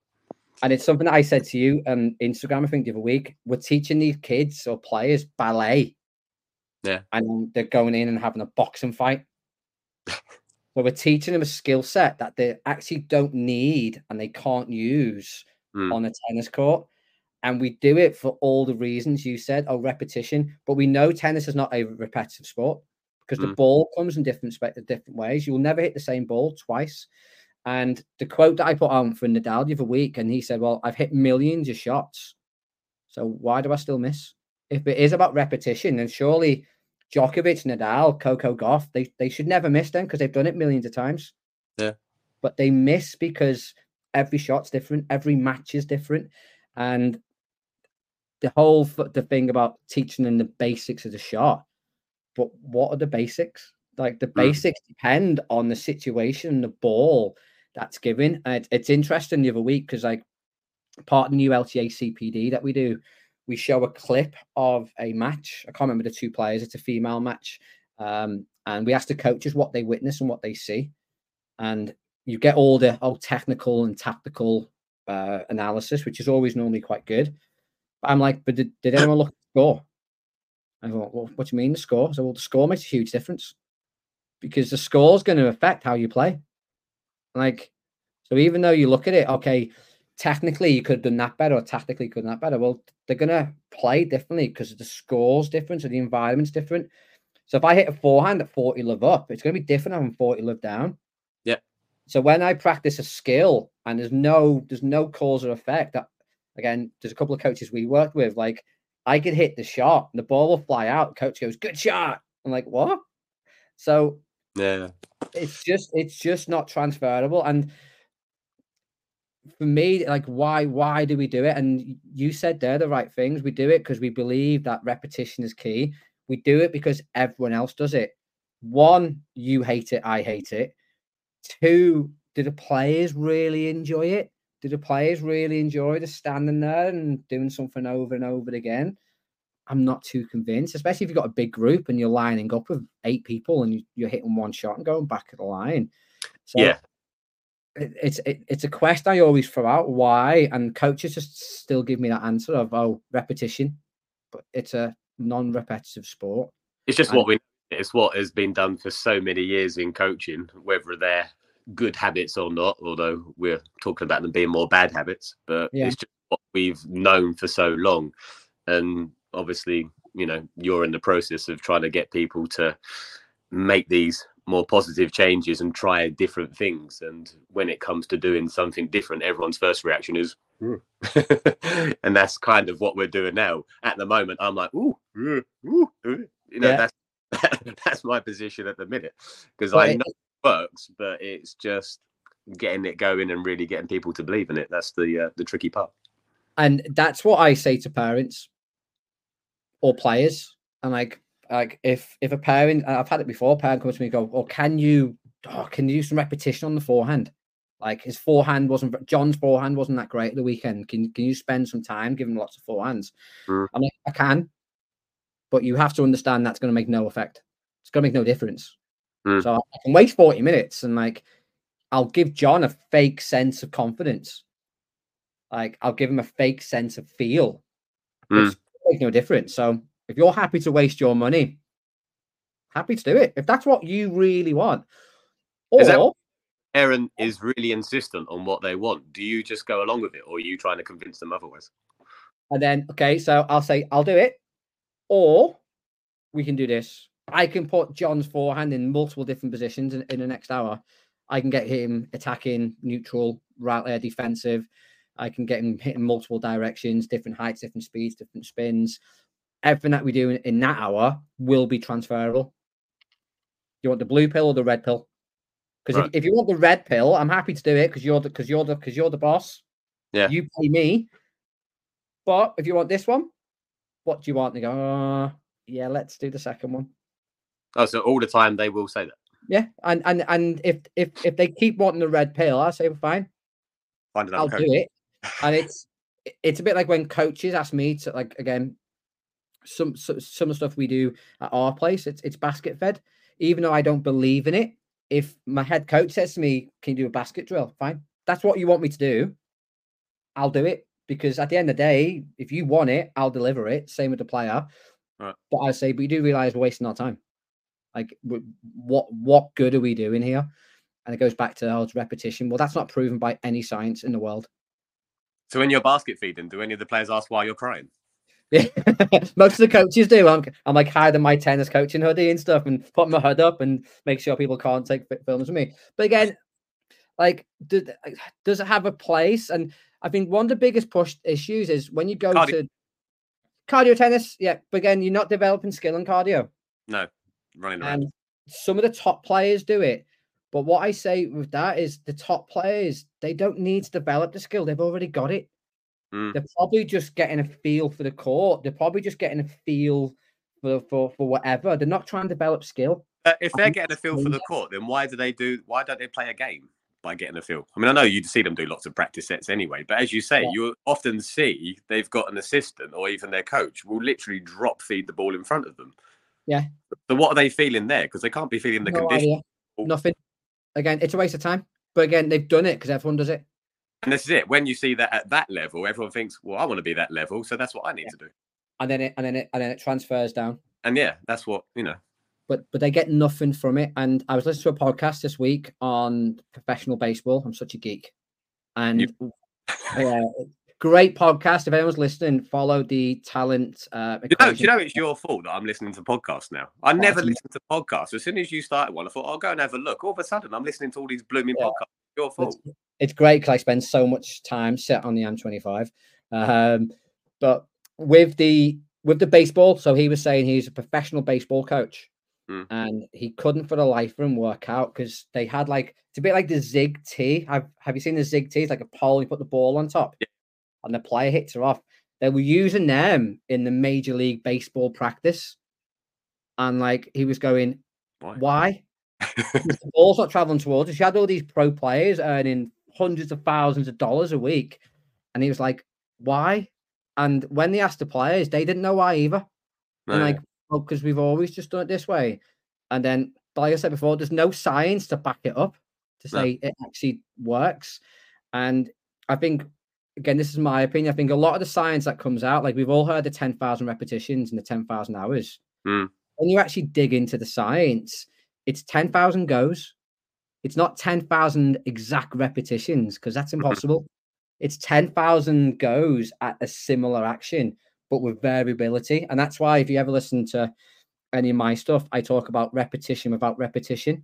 And it's something that I said to you on Instagram, I think the other week. We're teaching these kids or players ballet. Yeah. And they're going in and having a boxing fight. so we're teaching them a skill set that they actually don't need and they can't use Mm. on a tennis court. And we do it for all the reasons you said, oh, repetition. But we know tennis is not a repetitive sport because the Mm. ball comes in different different ways. You'll never hit the same ball twice. And the quote that I put on for Nadal the other week, and he said, Well, I've hit millions of shots. So why do I still miss? If it is about repetition, then surely Djokovic, Nadal, Coco Gauff, they, they should never miss them because they've done it millions of times. Yeah. But they miss because every shot's different, every match is different. And the whole f- the thing about teaching them the basics of the shot. But what are the basics? Like the hmm. basics depend on the situation, the ball that's given. And it- it's interesting the other week because like part of the new LTA CPD that we do, we show a clip of a match. I can't remember the two players. It's a female match, um, and we ask the coaches what they witness and what they see, and you get all the oh technical and tactical uh, analysis, which is always normally quite good. But I'm like, but did, did anyone look at the score? I thought, well, what do you mean the score? So, well, the score makes a huge difference because the score is going to affect how you play. Like, so even though you look at it, okay, technically you could have done that better, or tactically could have done that better. Well, they're going to play differently because the score's different, so the environment's different. So if I hit a forehand at 40 love up, it's going to be different having 40 love down. Yeah. So when I practice a skill and there's no there's no cause or effect, that again, there's a couple of coaches we worked with, like I could hit the shot, and the ball will fly out. Coach goes, "Good shot." I'm like, "What?" So yeah, it's just it's just not transferable. And for me, like, why why do we do it? And you said they're the right things. We do it because we believe that repetition is key. We do it because everyone else does it. One, you hate it, I hate it. Two, do the players really enjoy it? Do the players really enjoy the standing there and doing something over and over again? I'm not too convinced, especially if you've got a big group and you're lining up with eight people and you, are hitting one shot and going back at the line. So yeah, it, it's it, it's a quest I always throw out. Why? And coaches just still give me that answer of oh repetition, but it's a non-repetitive sport. It's just and, what we. It's what has been done for so many years in coaching, whether they're good habits or not. Although we're talking about them being more bad habits, but yeah. it's just what we've known for so long, and obviously, you know, you're in the process of trying to get people to make these more positive changes and try different things. And when it comes to doing something different, everyone's first reaction is, hmm. and that's kind of what we're doing now. At the moment, I'm like, ooh, ooh, ooh. you know, yeah. that's that's my position at the minute because I know it works, but it's just getting it going and really getting people to believe in it. That's the uh, the tricky part. And that's what I say to parents or players. And like, like if if a parent, I've had it before, parent comes to me and go, "Oh, can you, oh, can you do some repetition on the forehand?" Like his forehand wasn't John's forehand wasn't that great at the weekend. Can can you spend some time giving lots of forehands? Mm. I'm like, I can, but you have to understand that's going to make no effect. It's going to make no difference. Mm. So I can wait 40 minutes and like I'll give John a fake sense of confidence. Like I'll give him a fake sense of feel. Mm make no difference. So if you're happy to waste your money, happy to do it. If that's what you really want. Or that, Aaron is really insistent on what they want. Do you just go along with it or are you trying to convince them otherwise? And then okay, so I'll say I'll do it. Or we can do this. I can put John's forehand in multiple different positions in, in the next hour. I can get him attacking, neutral, right there, defensive. I can get him hitting multiple directions, different heights, different speeds, different spins. Everything that we do in, in that hour will be transferable. You want the blue pill or the red pill? Because right. if, if, you want the red pill, I'm happy to do it because you're the because you're the because you're the boss. Yeah. You pay me. But if you want this one, what do you want? They go, oh, yeah, let's do the second one. Oh, so all the time they will say that. Yeah, and and and if if if they keep wanting the red pill, I say well, fine. Find I'll coach. do it and it's it's a bit like when coaches ask me to like again some some, some of the stuff we do at our place it's it's basket fed. Even though i don't believe in it if my head coach says to me can you do a basket drill? Fine. That's what you want me to do. I'll do it because at the end of the day if you want it i'll deliver it. Same with the player. Right. but i say we do realize we're wasting our time. Like what what good are we doing here? And it goes back to oh, repetition. Well that's not proven by any science in the world so when you're basket feeding, do any of the players ask why you're crying? Yeah, most of the coaches do. I'm, I'm like hiding my tennis coaching hoodie and stuff, and put my hood up and make sure people can't take films of me. But again, like, do, does it have a place? And I think one of the biggest push issues is when you go cardio. to cardio tennis. Yeah, but again, you're not developing skill in cardio. No, running around. And some of the top players do it, but what I say with that is the top players, they don't need to develop the skill. They've already got it. Mm. They're probably just getting a feel for the court. They're probably just getting a feel for for, for whatever. They're not trying to develop skill. Uh, if they're getting a feel for the court, then why do they do? Why don't they play a game by getting a feel? I mean, I know you see them do lots of practice sets anyway, but as you say, yeah. you often see they've got an assistant or even their coach will literally drop feed the ball in front of them. Yeah. So what are they feeling there? Because they can't be feeling the no condition. Nothing. Again, it's a waste of time. But again, they've done it because everyone does it. And this is it. When you see that at that level, everyone thinks, "Well, I want to be that level, so that's what I need yeah. to do." And then it, and then it, and then it transfers down. And yeah, that's what you know. But but they get nothing from it. And I was listening to a podcast this week on professional baseball. I'm such a geek, and yeah, great podcast. If anyone's listening, follow the talent. Uh, you know, you know, it's your fault that I'm listening to podcasts now. I never listen to podcasts. As soon as you started one, I thought I'll go and have a look. All of a sudden, I'm listening to all these blooming yeah. podcasts. Your fault. It's, it's great because I spend so much time set on the M25. Um, but with the with the baseball, so he was saying he's a professional baseball coach. Mm. And he couldn't for the life of him work out because they had like it's a bit like the zig tee. Have Have you seen the zig tee? It's like a pole you put the ball on top, yeah. And the player hits her off. They were using them in the Major League Baseball practice, and like he was going, why? why? the ball's not traveling towards us. You had all these pro players earning hundreds of thousands of dollars a week, and he was like, why? And when they asked the players, they didn't know why either. No. And oh, like, because we've always just done it this way. And then, like I said before, there's no science to back it up to say no. it actually works. And I think, again, this is my opinion. I think a lot of the science that comes out, like we've all heard the 10,000 repetitions and the 10,000 hours. Mm. When you actually dig into the science, it's 10,000 goes. It's not 10,000 exact repetitions because that's mm-hmm. impossible. it's 10,000 goes at a similar action but with variability. And that's why if you ever listen to any of my stuff, I talk about repetition without repetition.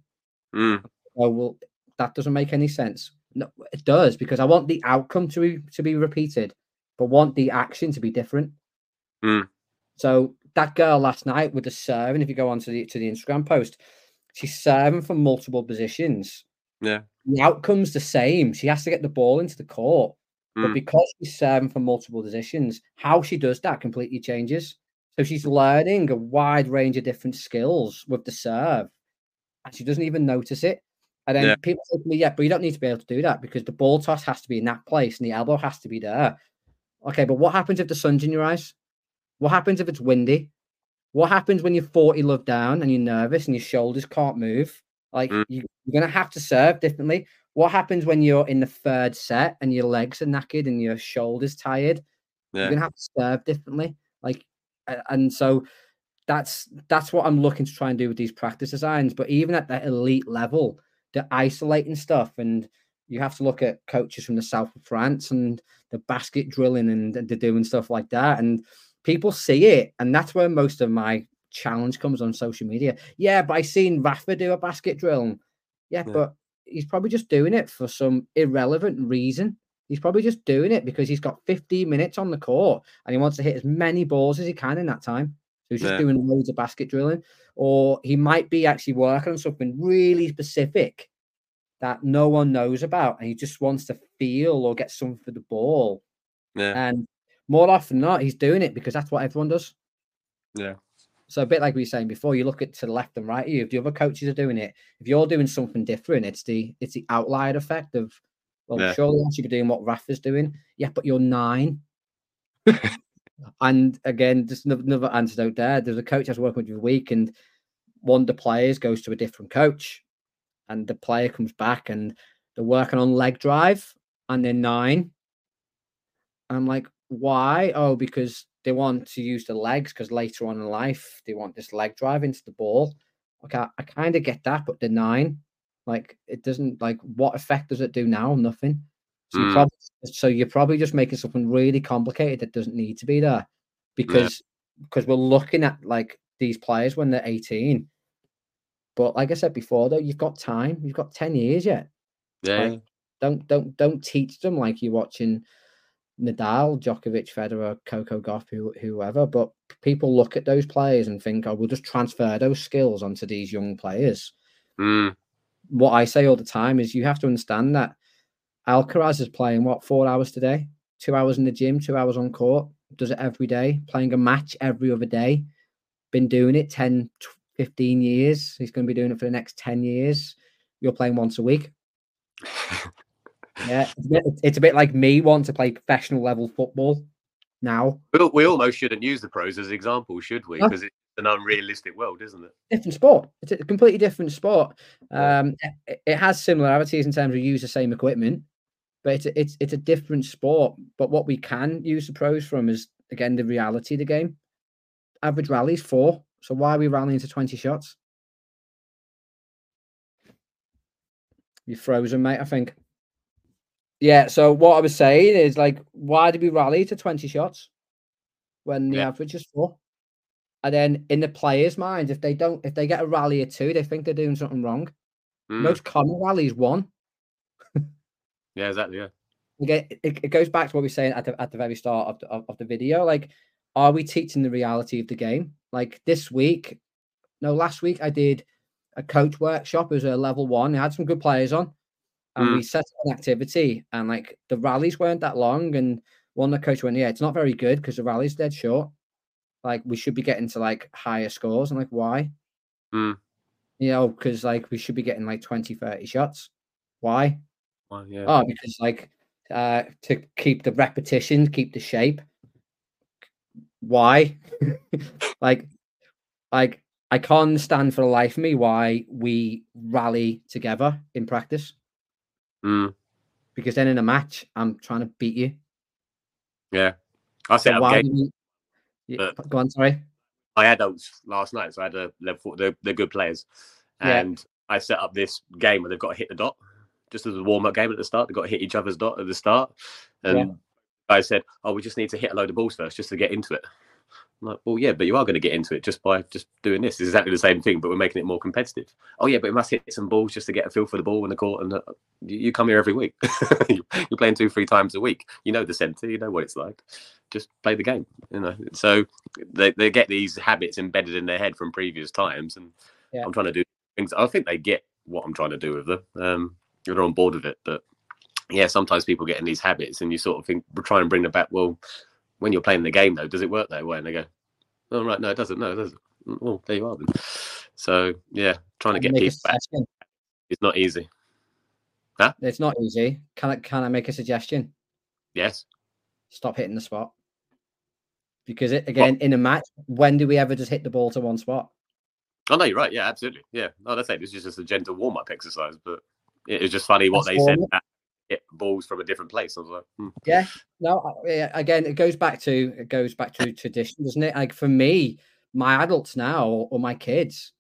Mm. Oh well, that doesn't make any sense. No, it does because I want the outcome to be to be repeated, but want the action to be different. Mm. So that girl last night with the serving, if you go onto the to the Instagram post, she's serving from multiple positions. Yeah. The outcome's the same. She has to get the ball into the court. But mm. because she's serving from multiple positions, how she does that completely changes. So she's learning a wide range of different skills with the serve, and she doesn't even notice it. And then yeah. people say to me, "Yeah, but you don't need to be able to do that because the ball toss has to be in that place and the elbow has to be there." Okay, but what happens if the sun's in your eyes? What happens if it's windy? What happens when you're 40 love down and you're nervous and your shoulders can't move? Like mm. you, you're gonna have to serve differently. What happens when you're in the third set and your legs are knackered and your shoulders tired? Yeah. You're gonna have to serve differently. Like, and so that's that's what I'm looking to try and do with these practice designs. But even at that elite level, the isolating stuff, and you have to look at coaches from the south of France and the basket drilling and, and they're doing stuff like that. And people see it, and that's where most of my challenge comes on social media. Yeah, but I seen Rafa do a basket drill. Yeah, yeah, but he's probably just doing it for some irrelevant reason. He's probably just doing it because he's got 15 minutes on the court and he wants to hit as many balls as he can in that time. So he's just yeah. doing loads of basket drilling, or he might be actually working on something really specific that no one knows about, and he just wants to feel or get something for the ball. Yeah. And more often than not, he's doing it because that's what everyone does. Yeah. So a bit like we were saying before, you look at to the left and right. You, if the other coaches are doing it, if you're doing something different, it's the it's the outlier effect of well, yeah. surely I should be doing what Rafa's doing. Yeah, but you're nine. and again, just another antidote there. There's a coach I was working with a week, and one of the players goes to a different coach, and the player comes back and they're working on leg drive, and they're nine. I'm like, why? Oh, because they want to use the legs because later on in life they want this leg drive into the ball. Okay, I kind of get that, but the nine, like it doesn't like what effect does it do now? Nothing. So, mm. you're, probably, so you're probably just making something really complicated that doesn't need to be there because yeah. because we're looking at like these players when they're 18. But like I said before, though, you've got time. You've got 10 years yet. Yeah. Like, don't don't don't teach them like you're watching Nadal, Djokovic, Federer, Coco Gauff, who, whoever. But people look at those players and think, "Oh, we'll just transfer those skills onto these young players." Mm. What I say all the time is, you have to understand that Alcaraz is playing what four hours today, two hours in the gym, two hours on court. Does it every day, playing a match every other day. Been doing it 10, 15 years. He's going to be doing it for the next 10 years. You're playing once a week. Yeah, it's a, bit, it's a bit like me wanting to play professional level football now. We, we almost shouldn't use the pros as examples, should we? Because it's an unrealistic world, isn't it? Different sport. It's a completely different sport. Um, it, it has similarities in terms of use the same equipment, but it's a, it's it's a different sport. But what we can use the pros from is again the reality of the game. Average rallies four. So why are we rallying to twenty shots? You're frozen, mate. I think. Yeah. So what I was saying is like, why did we rally to 20 shots when the Yeah. average is four? And then in the players' minds, if they don't, if they get a rally of two, they think they're doing something wrong. Mm, Most common rally is one. Yeah, exactly. Yeah. Again, it, it goes back to what we were saying at the at the very start of the, of, of the video. Like, are we teaching the reality of the game? Like this week, no, last week I did a coach workshop. It was a level one. I had some good players on, and Mm. we set up an activity. And like the rallies weren't that long. And one of the coach went, "Yeah, it's not very good because the rally's dead short. Like we should be getting to like higher scores." I'm like, "Why?" Mm. You know, because like we should be getting like 20, 30 shots. Why? Well, yeah. Oh, because like uh to keep the repetition, keep the shape. Why? like, like I can't stand for the life of me why we rally together in practice. Mm, Because then in a match, I'm trying to beat you. yeah. I said. So why game. do we... Yeah, but- go on, sorry. I had those last night, so I had a level four. They're, they're good players, Yeah. and I set up this game where they've got to hit the dot, just as a warm up game at the start. They've got to hit each other's dot at the start, and Yeah. I said, "Oh, we just need to hit a load of balls first, just to get into it." I'm like, well, yeah, but you are going to get into it just by just doing this. It's exactly the same thing, but we're making it more competitive. Oh, yeah, but we must hit some balls just to get a feel for the ball in the court. And uh, you you come here every week. You're playing two, three times a week. You know the centre. You know what it's like. Just play the game. You know. So they, they get these habits embedded in their head from previous times, and Yeah. I'm trying to do things. I think they get what I'm trying to do with them. Um, they're on board with it, but yeah, sometimes people get in these habits, and you sort of think we're trying to bring them back. Well, when you're playing the game, though, does it work that way? And they go, "Oh, right, no, it doesn't. No, it doesn't." Mm, well, there you are. Then. So yeah, trying to get people back is not easy. It's not easy. Can I can I make a suggestion? Yes. Stop hitting the spot. Because it, again, in a match, when do we ever just hit the ball to one spot? Oh no, you're right. Yeah, absolutely. Yeah. No, that's it. This is just a gentle warm up exercise, but it was just funny what That's they said. that Hit balls from a different place. I was like, hmm. Yeah, no, again, it goes back to it goes back to tradition, doesn't it? Like for me, my adults now or, my kids,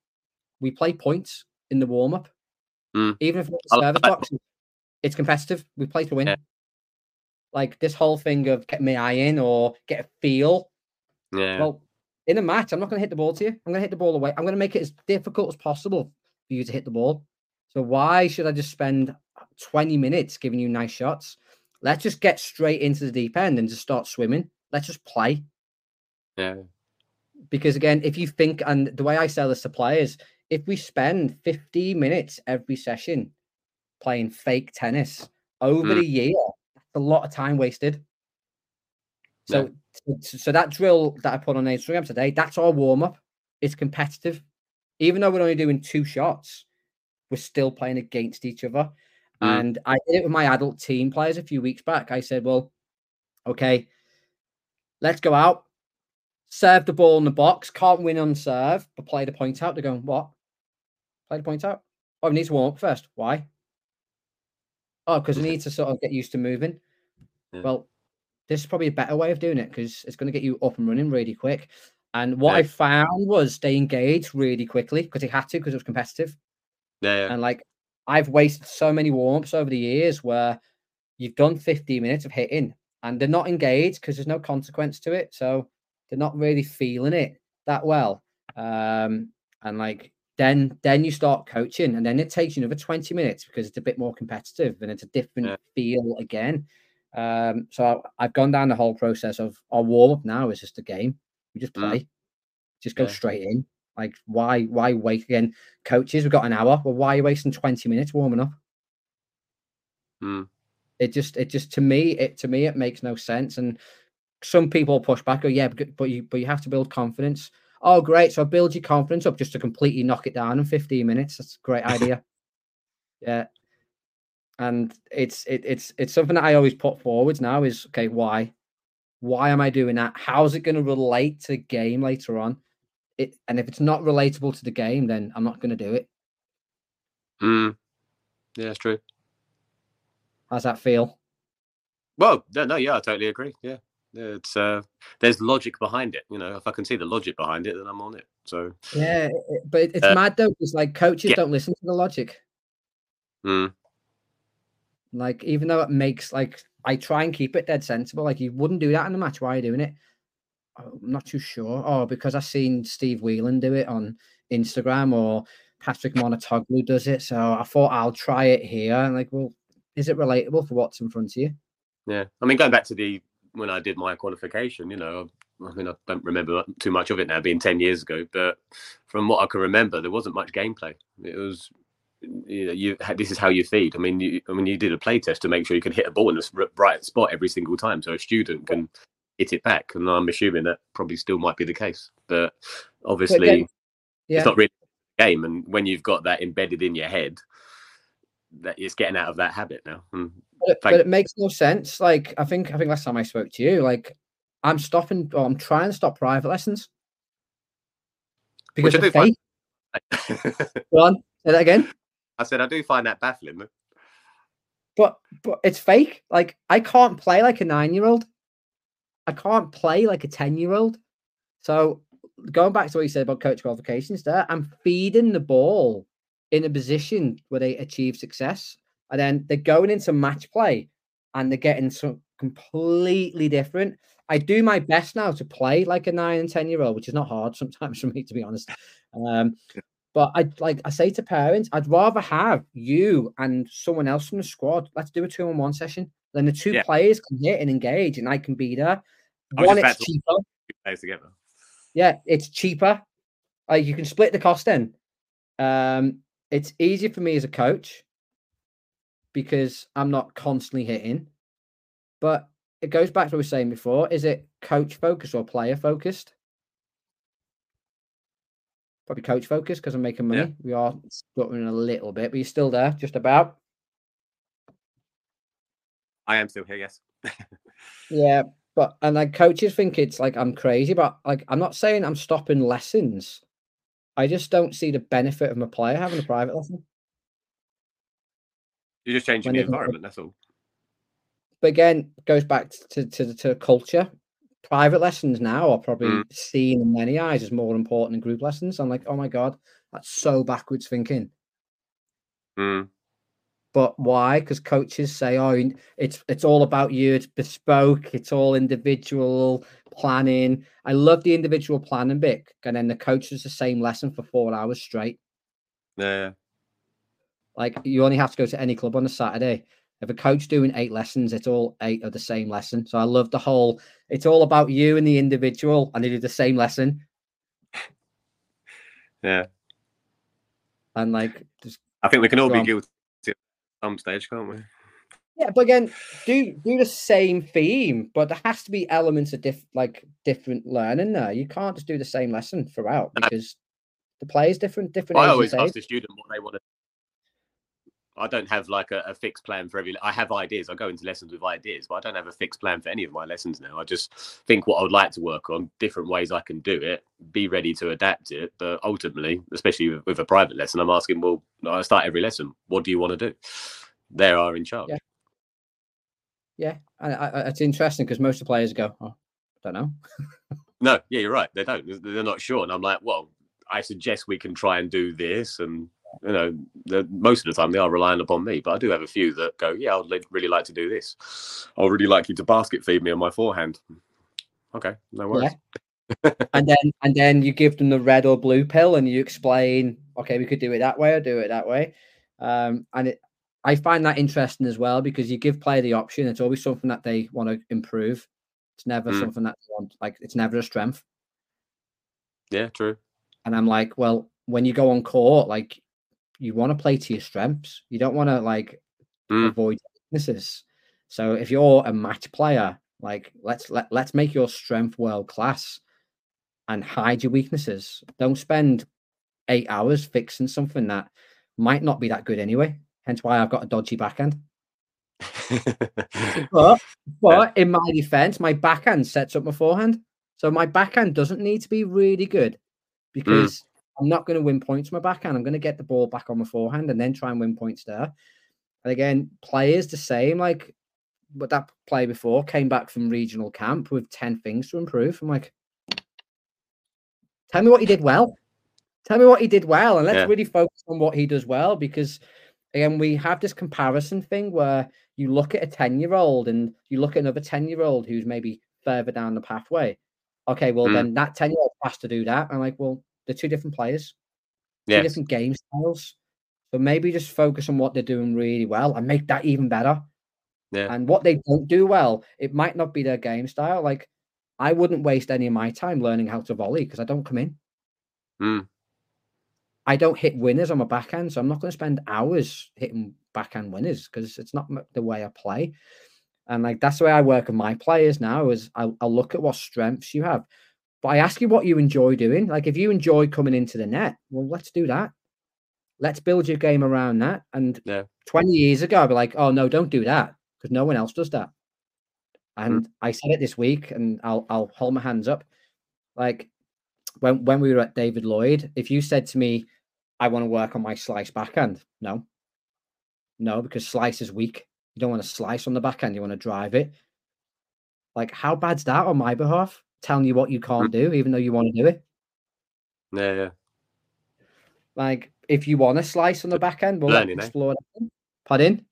we play points in the warm up, Mm. even if it's service box. It's competitive. We play to win. Yeah. Like this whole thing of get my eye in or get a feel. yeah, Well, in a match, I'm not going to hit the ball to you. I'm going to hit the ball away. I'm going to make it as difficult as possible for you to hit the ball. So why should I just spend 20 minutes giving you nice shots? Let's just get straight into the deep end and just start swimming. Let's just play. yeah, Because again, if you think, and the way I sell this to players, if we spend 15 minutes every session playing fake tennis over Mm. the year, that's a lot of time wasted. So, so, so that drill that I put on Instagram today, that's our warm up. It's competitive. Even though we're only doing two shots, we're still playing against each other. Mm. And I did it with my adult team players a few weeks back. I said, well, okay, let's go out, serve the ball in the box, can't win on serve, but play the point out. They're going, what? Play the point out? Oh, we need to warm up first. Why? Oh, because we need to sort of get used to moving. Yeah. Well, this is probably a better way of doing it because it's going to get you up and running really quick. And what I found was they engaged really quickly because they had to because it was competitive. Yeah, yeah. And like I've wasted so many warm-ups over the years where you've done 15 minutes of hitting and they're not engaged because there's no consequence to it. So they're not really feeling it that well. Um, and like then then you start coaching and then it takes you another 20 minutes because it's a bit more competitive and it's a different Yeah. feel again. Um, so I, I've gone down the whole process of our warm-up now is just a game. We just Mm. play, just go Yeah. straight in. Like why why wait again? Coaches, we've got an hour. Well, why are you wasting 20 minutes warming up? Mm. It just it just to me it to me it makes no sense. And some people push back, go, yeah, but, but you but you have to build confidence. Oh, great. So build your confidence up just to completely knock it down in 15 minutes. That's a great idea. yeah. And it's it, it's it's something that I always put forwards now is okay, why? Why am I doing that? How's it going to relate to the game later on? It and if it's not relatable to the game, then I'm not going to do it. Mm. Yeah, it's true. How's that feel? Well, no, no, yeah, I totally agree. Yeah, yeah it's uh, there's logic behind it. You know, if I can see the logic behind it, then I'm on it. So, Yeah, but it's Uh, mad though, because like coaches yeah. don't listen to the logic. mm, Like, even though it makes like I try and keep it dead sensible. Like, you wouldn't do that in the match. Why are you doing it? I'm not too sure. Oh, because I've seen Steve Whelan do it on Instagram or Patrick Mouratoglou does it. So I thought I'll try it here. And like, well, is it relatable for what's in front of you? Yeah. I mean, going back to the when I did my qualification, you know, I mean, I don't remember too much of it now, being 10 years ago, but from what I can remember, there wasn't much gameplay. It was, you know, you this is how you feed. I mean, you, I mean, you did a play test to make sure you can hit a ball in a bright spot every single time, so a student can hit it back. And I'm assuming that probably still might be the case, but obviously, but again, yeah. it's not really a game. And when you've got that embedded in your head, that it's getting out of that habit now. Mm. But, but, it makes no sense. Like I think I think last time I spoke to you, like I'm stopping or I'm trying to stop private lessons because Which of fake. Go on, say that again. I said I do find that baffling. But but it's fake. Like I can't play like a nine year old. I can't play like a ten year old. So going back to what you said about coach qualifications, there, I'm feeding the ball in a position where they achieve success, and then they're going into match play and they're getting some completely different. I do my best now to play like a nine and ten year old, which is not hard sometimes for me to be honest. Um, but I like I say to parents, I'd rather have you and someone else from the squad. Let's do a two on one session. Then the two yeah. players can hit and engage, and I can be there. One, it's cheaper. Together. Yeah, it's cheaper. Like you can split the cost in. Um, it's easier for me as a coach because I'm not constantly hitting. But it goes back to what we were saying before. Is it coach focused or player focused? Probably coach focused because I'm making money. Yeah. We are stuttering a little bit, but you're still there, just about. I am still here, yes. yeah, but and like coaches think it's like I'm crazy, but like I'm not saying I'm stopping lessons. I just don't see the benefit of my player having a private lesson. You're just changing when the environment. That's all but again, goes back to, to, to culture. Private lessons now are probably mm. seen in many eyes as more important than group lessons. I'm like, oh my god, that's so backwards thinking. Mm. But why? Because coaches say, "Oh, it's it's all about you. It's bespoke. It's all individual planning." I love the individual planning bit, and then the coach does the same lesson for four hours straight. Yeah. Like you only have to go to any club on a Saturday, if a coach doing eight lessons, it's all eight of the same lesson. So I love the whole. It's all about you and the individual, and they do the same lesson. Yeah. And like, just I think we can all be on. guilty some stage, can't we? Yeah, but again, do do the same theme, but there has to be elements of diff like different learning there. You can't just do the same lesson throughout because the play is different. Different. I always ask the student what they want to I don't have like a, a, fixed plan for every. I have ideas. I go into lessons with ideas, but I don't have a fixed plan for any of my lessons now. I just think what I would like to work on, different ways I can do it, be ready to adapt it. But ultimately, especially with, with a private lesson, I'm asking, well, I start every lesson. What do you want to do? They are in charge. Yeah, yeah. I, I, it's interesting because most of the players go, oh, I don't know. no, yeah, you're right. They don't. They're not sure, and I'm like, well, I suggest we can try and do this and you know, most of the time they are relying upon me. But I do have a few that go, yeah, I'd really like to do this. I'd really like you to basket feed me on my forehand. Okay, no worries. Yeah. and then and then you give them the red or blue pill, and you explain, okay, we could do it that way or do it that way. Um, and it, I find that interesting as well because you give player the option. It's always something that they want to improve. It's never mm. something that they want. Like it's never a strength. Yeah, true. And I'm like, well, when you go on court, like you want to play to your strengths. You don't want to like mm. avoid weaknesses. So if you're a match player, like let's let let's make your strength world class and hide your weaknesses. Don't spend eight hours fixing something that might not be that good anyway. Hence why I've got a dodgy backhand. but but in my defense, my backhand sets up my forehand. So my backhand doesn't need to be really good mm. I'm not going to win points from my backhand. I'm going to get the ball back on my forehand and then try and win points there. And again, players the same. Like, but that play before came back from regional camp with 10 things to improve. I'm like, tell me what he did well. Tell me what he did well. And let's yeah. really focus on what he does well because again, we have this comparison thing where you look at a 10 year old and you look at another 10 year old who's maybe further down the pathway. Okay, well, mm. then that 10 year old has to do that. I'm like, well, they're two different players, two different game styles. So maybe just focus on what they're doing really well and make that even better. Yeah. And what they don't do well, it might not be their game style. Like, I wouldn't waste any of my time learning how to volley because I don't come in. Mm. I don't hit winners on my backhand, so I'm not going to spend hours hitting backhand winners because it's not the way I play. And like that's the way I work with my players now. Is I'll, I'll look at what strengths you have, but I ask you what you enjoy doing. Like if you enjoy coming into the net, well, let's do that. Let's build your game around that. And yeah. 20 years ago, I'd be like, oh no, don't do that because no one else does that. And mm. I said it this week, and I'll I'll hold my hands up. Like when when we were at David Lloyd, if you said to me, I want to work on my slice backhand. No, no, because slice is weak. You don't want to slice on the backhand. You want to drive it. Like, how bad's that on my behalf? Telling you what you can't do, even though you want to do it. Yeah, yeah. Like, if you want to slice on the backhand, we'll learning, explore eh? that. Pardon?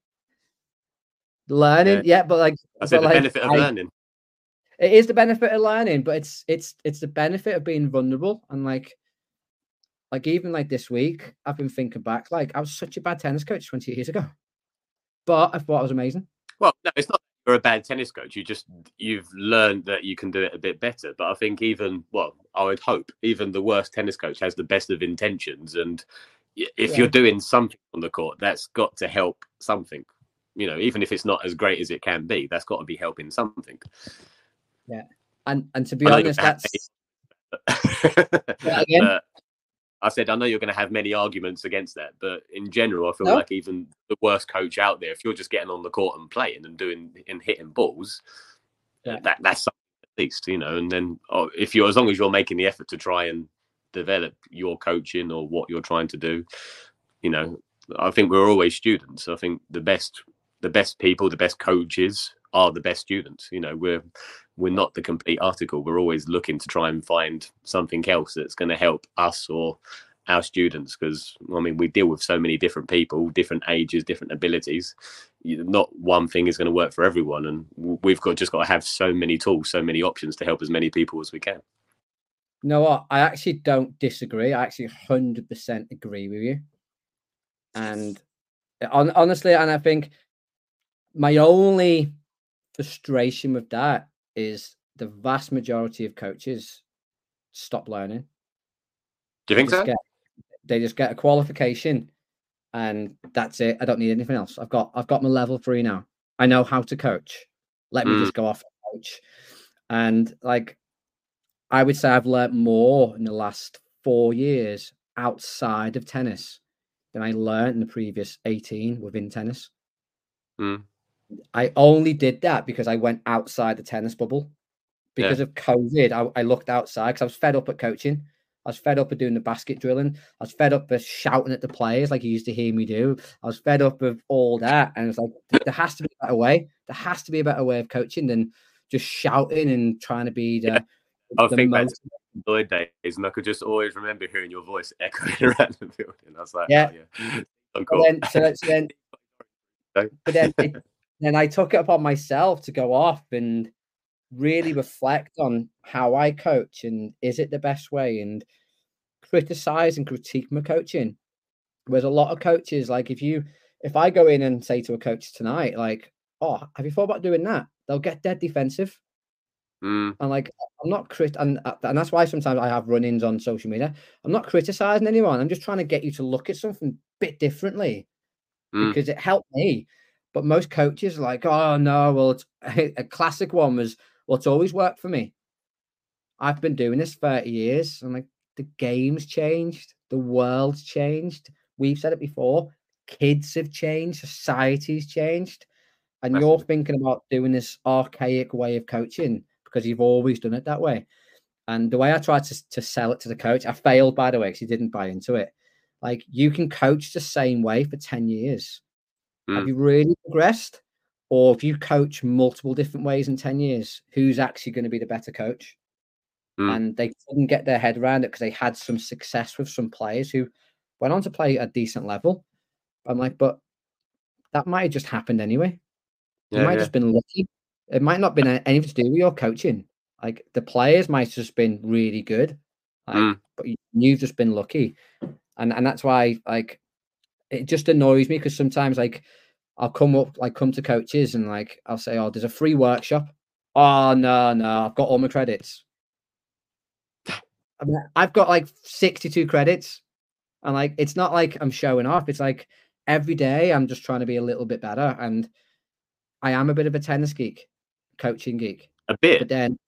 Learning, yeah, yeah but like I said, the like, benefit of I, learning. It is the benefit of learning, but it's it's it's the benefit of being vulnerable and like like even like this week, I've been thinking back, like I was such a bad tennis coach 20 years ago. But I thought I was amazing. Well, no, it's not you're a bad tennis coach. You just you've learned that you can do it a bit better. But I think even well, I would hope even the worst tennis coach has the best of intentions. And if yeah. you're doing something on the court, that's got to help something. You know, even if it's not as great as it can be, that's got to be helping something. Yeah, and and to be honest, that's. again? I said, I know you're going to have many arguments against that, but in general, I feel no. like even the worst coach out there, if you're just getting on the court and playing and doing and hitting balls, yeah. that that's something at least, you know. And then oh, if you're as long as you're making the effort to try and develop your coaching or what you're trying to do, you know, I think we're always students. I think the best the best people, the best coaches are the best students. You know, we're we're not the complete article. We're always looking to try and find something else that's going to help us or our students because I mean we deal with so many different people, different ages, different abilities. Not one thing is going to work for everyone, and we've got just got to have so many tools, so many options to help as many people as we can. Know what? I actually don't disagree. I actually hundred percent agree with you, and eh, honestly, and I think my only frustration with that is the vast majority of coaches stop learning. Do you think they so? Get, they just get a qualification and that's it. I don't need anything else. I've got I've got my level three now. I know how to coach. Let mm. me just go off and coach. And like I would say I've learned more in the last four years outside of tennis than I learned in the previous 18 within tennis. Mm. I only did that because I went outside the tennis bubble. Because yeah. of COVID, I, I looked outside because I was fed up at coaching. I was fed up of doing the basket drilling. I was fed up of shouting at the players like you used to hear me do. I was fed up of all that. And it's like, there has to be a better way. There has to be a better way of coaching than just shouting and trying to be the. Yeah. I think most... days, and I could just always remember hearing your voice echoing around the building. I was like, yeah. Oh, yeah. So cool. then, so, so then, but then it, then I took it upon myself to go off and really reflect on how I coach and is it the best way and criticize and critique my coaching. Whereas a lot of coaches, like if you if I go in and say to a coach tonight, like, oh, have you thought about doing that? They'll get dead defensive. Mm. And like I'm not crit and uh, and that's why sometimes I have run-ins on social media. I'm not criticizing anyone. I'm just trying to get you to look at something a bit differently mm. because it helped me. But most coaches are like, oh no, well, it's, a classic one was, well, it's always worked for me. I've been doing this 30 years. I'm like, the game's changed, the world's changed. We've said it before. Kids have changed, society's changed. And That's you're thinking about doing this archaic way of coaching because you've always done it that way. And the way I tried to, to sell it to the coach, I failed, by the way, because he didn't buy into it. Like you can coach the same way for 10 years. Mm. Have you really progressed? Or if you coach multiple different ways in 10 years, who's actually going to be the better coach? Mm. And they couldn't get their head around it because they had some success with some players who went on to play a decent level. I'm like, but that might have just happened anyway. You Yeah, might have yeah. just been lucky. It might not been anything to do with your coaching. Like the players might have just been really good, like, Mm. but you've just been lucky, and and that's why like it just annoys me because sometimes like I'll come up like come to coaches and like I'll say, oh, there's a free workshop. Oh no, no, I've got all my credits. I mean, I've got like 62 credits, and like it's not like I'm showing off. It's like every day I'm just trying to be a little bit better, and I am a bit of a tennis geek, coaching geek. A bit. But then,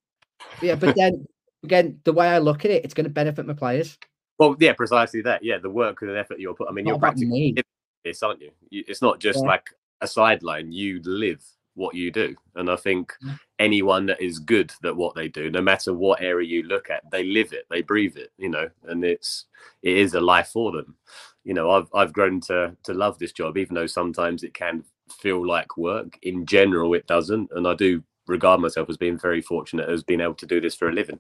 yeah, but then again, the way I look at it, it's going to benefit my players. Well, yeah, precisely that. Yeah, the work and the effort you're put. I mean, you're practically this, aren't you? you? It's not just Yeah. like a sideline. You live what you do, and I think Yeah. anyone that is good at what they do, no matter what area you look at, they live it, they breathe it. You know, and it's it is a life for them. You know, I've I've grown to to love this job, even though sometimes it can feel like work. In general, it doesn't, and I do regard myself as being very fortunate as being able to do this for a living.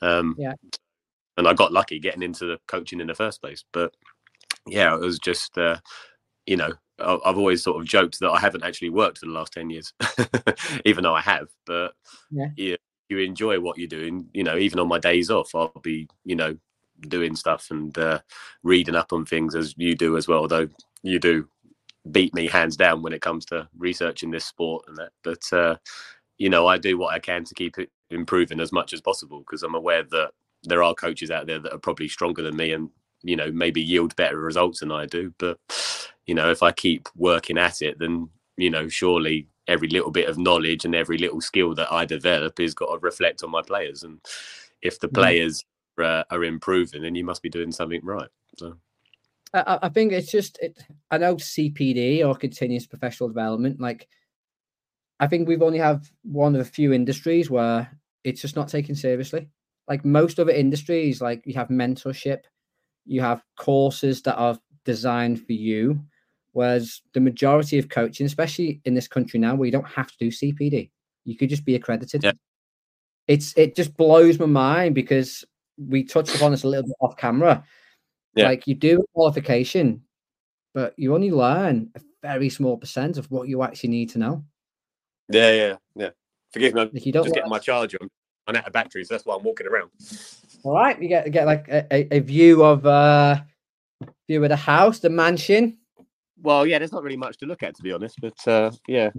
Um, Yeah. And I got lucky getting into the coaching in the first place. But yeah, it was just, uh, you know, I've always sort of joked that I haven't actually worked for the last 10 years, even though I have. But Yeah. you, you enjoy what you're doing. You know, even on my days off, I'll be, you know, doing stuff and uh, reading up on things as you do as well, although you do beat me hands down when it comes to researching this sport and that. But, uh, you know, I do what I can to keep it improving as much as possible because I'm aware that there are coaches out there that are probably stronger than me and you know maybe yield better results than I do. But you know, if I keep working at it, then you know, surely every little bit of knowledge and every little skill that I develop is got to reflect on my players. And if the players uh, are improving, then you must be doing something right. So I, I- I think it's just it, I know CPD or continuous professional development. Like, I think we've only have one of a few industries where it's just not taken seriously. Like most other industries, like you have mentorship, you have courses that are designed for you, whereas the majority of coaching, especially in this country now, where you don't have to do CPD, you could just be accredited. Yeah. It's it just blows my mind because we touched upon this a little bit off camera. Yeah. Like you do a qualification, but you only learn a very small percent of what you actually need to know. yeah, yeah, yeah. Forgive me, I'm Like you don't just getting my learn- charger. Out of batteries. That's why I'm walking around. all right. You get get like a, a, view of uh view of the house, the mansion. Well, yeah, there's not really much to look at, to be honest. But uh, yeah,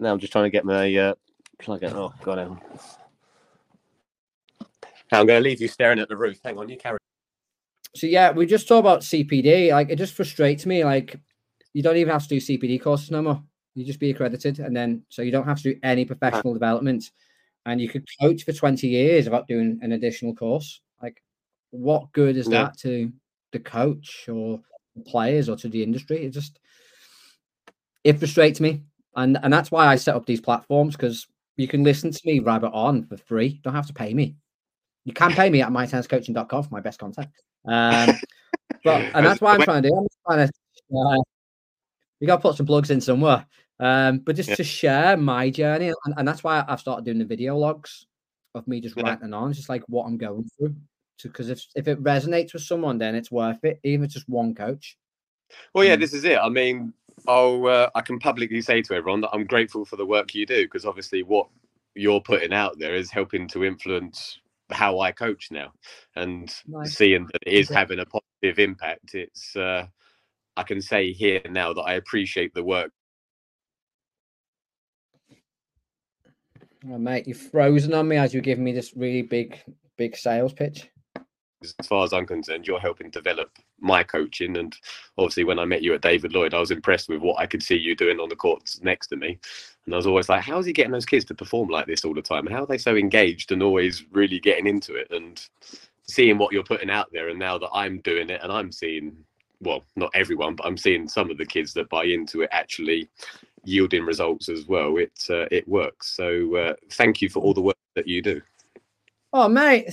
now I'm just trying to get my uh, plug in. Oh, God, hang. I'm going to leave you staring at the roof. Hang on, you carry. So yeah, we just talk about CPD. Like it just frustrates me. Like you don't even have to do CPD courses no more. You just be accredited, and then so you don't have to do any professional development, and you could coach for twenty years without doing an additional course. Like, what good is Yeah. that to the coach or the players or to the industry? It just it frustrates me, and and that's why I set up these platforms because you can listen to me rabbit on for free. You don't have to pay me. You can pay me at mytenniscoaching.com for my best content. Um, but and that's what I'm trying to do. I'm trying to. Uh, we got to put some plugs in somewhere. Um, but just Yeah. to share my journey, and, and that's why I've started doing the video logs of me just Yeah. writing on, just like what I'm going through. Because if if it resonates with someone, then it's worth it, even if it's just one coach. Well, yeah, Mm. this is it. I mean, I'll, uh, I can publicly say to everyone that I'm grateful for the work you do because obviously what you're putting out there is helping to influence how I coach now and Nice. seeing that it is having a positive impact. It's, uh, I can say here now that I appreciate the work Oh, mate, you've frozen on me as you're giving me this really big, big sales pitch. as far as I'm concerned, you're helping develop my coaching. And obviously, when I met you at David Lloyd, I was impressed with what I could see you doing on the courts next to me. And I was always like, how is he getting those kids to perform like this all the time? How are they so engaged and always really getting into it? And seeing what you're putting out there, and now that I'm doing it and I'm seeing, well, not everyone, but I'm seeing some of the kids that buy into it actually yielding results as well. It uh, it works. So uh, thank you for all the work that you do. Oh, mate,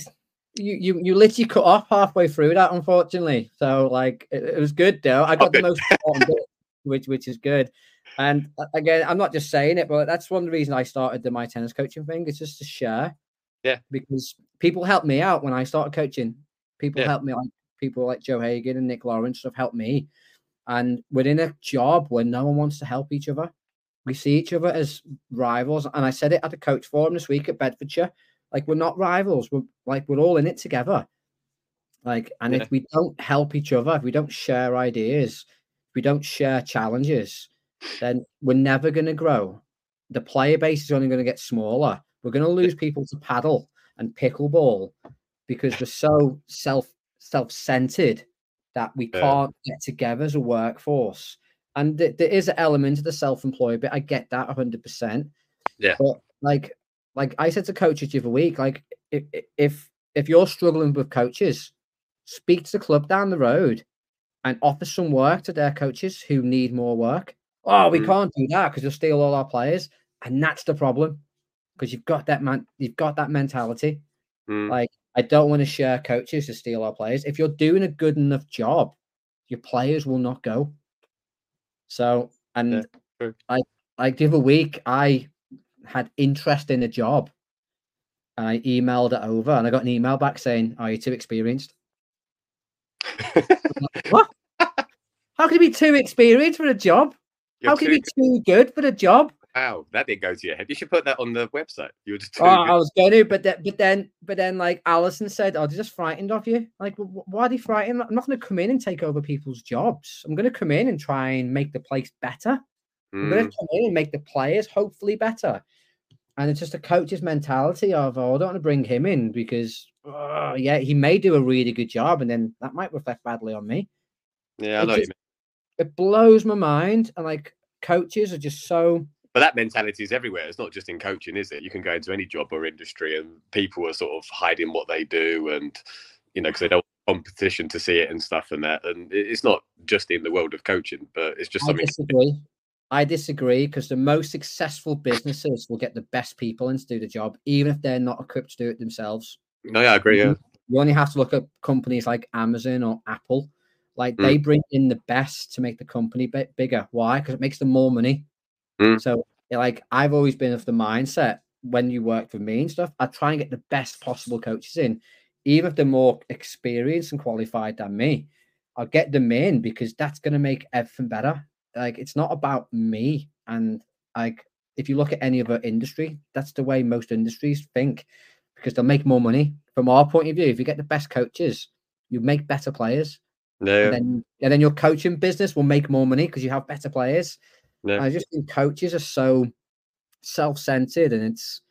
you you you literally cut off halfway through that, unfortunately. So like, it, it was good though. I got the most important bit, which which is good. And uh, again, I'm not just saying it, but that's one of the reasons I started the my tennis coaching thing. It's just to share. Yeah. Because people helped me out when I started coaching. People Yeah. helped me, like people like Joe Hagan and Nick Lawrence have helped me. And we're in a job where no one wants to help each other. We see each other as rivals, and I said it at the coach forum this week at Bedfordshire. Like we're not rivals. We're like we're all in it together. Like, and yeah. if we don't help each other, if we don't share ideas, if we don't share challenges, then we're never going to grow. The player base is only going to get smaller. We're going to lose people to padel and pickleball because we're so self self centered that we can't get together as a workforce. And th- there is an element of the self-employed bit. I get that 100%. Yeah. But like, like I said to coaches the other week, like if if if you're struggling with coaches, speak to the club down the road and offer some work to their coaches who need more work. Oh, we mm. can't do that because you'll steal all our players, and that's the problem. Because you've got that man, you've got that mentality. Mm. Like I don't want to share coaches to steal our players. If you're doing a good enough job, your players will not go. So, and yeah, I like the other week, I had interest in a job and I emailed it over and I got an email back saying, Are you too experienced? what? How can you be too experienced for a job? You're How can you be too good for a job? Wow, that didn't go to your head. You should put that on the website. You were just. Oh, I was going to, but then, but then, but then, like Alison said, "Oh, they're just frightened of you." Like, why are they frightened? I'm not going to come in and take over people's jobs. I'm going to come in and try and make the place better. Mm. I'm going to come in and make the players hopefully better. And it's just a coach's mentality of, "Oh, I don't want to bring him in because, oh, yeah, he may do a really good job, and then that might reflect badly on me." Yeah, I know. Just, it blows my mind, and like coaches are just so but that mentality is everywhere. It's not just in coaching, is it? You can go into any job or industry, and people are sort of hiding what they do, and you know, because they don't want competition to see it and stuff, and that. And it's not just in the world of coaching, but it's just something. I disagree. I disagree because the most successful businesses will get the best people in to do the job, even if they're not equipped to do it themselves. No, yeah, I agree. Yeah. You only have to look at companies like Amazon or Apple. Like mm. they bring in the best to make the company bit bigger. Why? Because it makes them more money. Mm. So, like, I've always been of the mindset when you work for me and stuff, I try and get the best possible coaches in, even if they're more experienced and qualified than me. I'll get them in because that's going to make everything better. Like, it's not about me. And like, if you look at any other industry, that's the way most industries think because they'll make more money. From our point of view, if you get the best coaches, you make better players. No. And then, and then your coaching business will make more money because you have better players. No. I just think coaches are so self-centered, and it's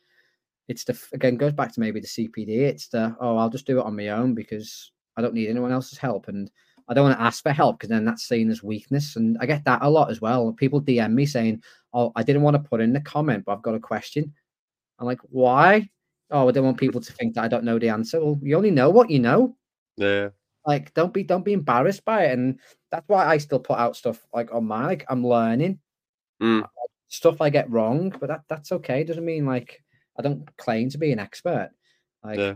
it's the again goes back to maybe the CPD. It's the oh, I'll just do it on my own because I don't need anyone else's help, and I don't want to ask for help because then that's seen as weakness. And I get that a lot as well. People DM me saying, "Oh, I didn't want to put in the comment, but I've got a question." I'm like, "Why?" Oh, I don't want people to think that I don't know the answer. Well, you only know what you know. Yeah. Like, don't be don't be embarrassed by it, and that's why I still put out stuff like on my like I'm learning mm. stuff I get wrong, but that that's okay. It doesn't mean like I don't claim to be an expert. Like, yeah.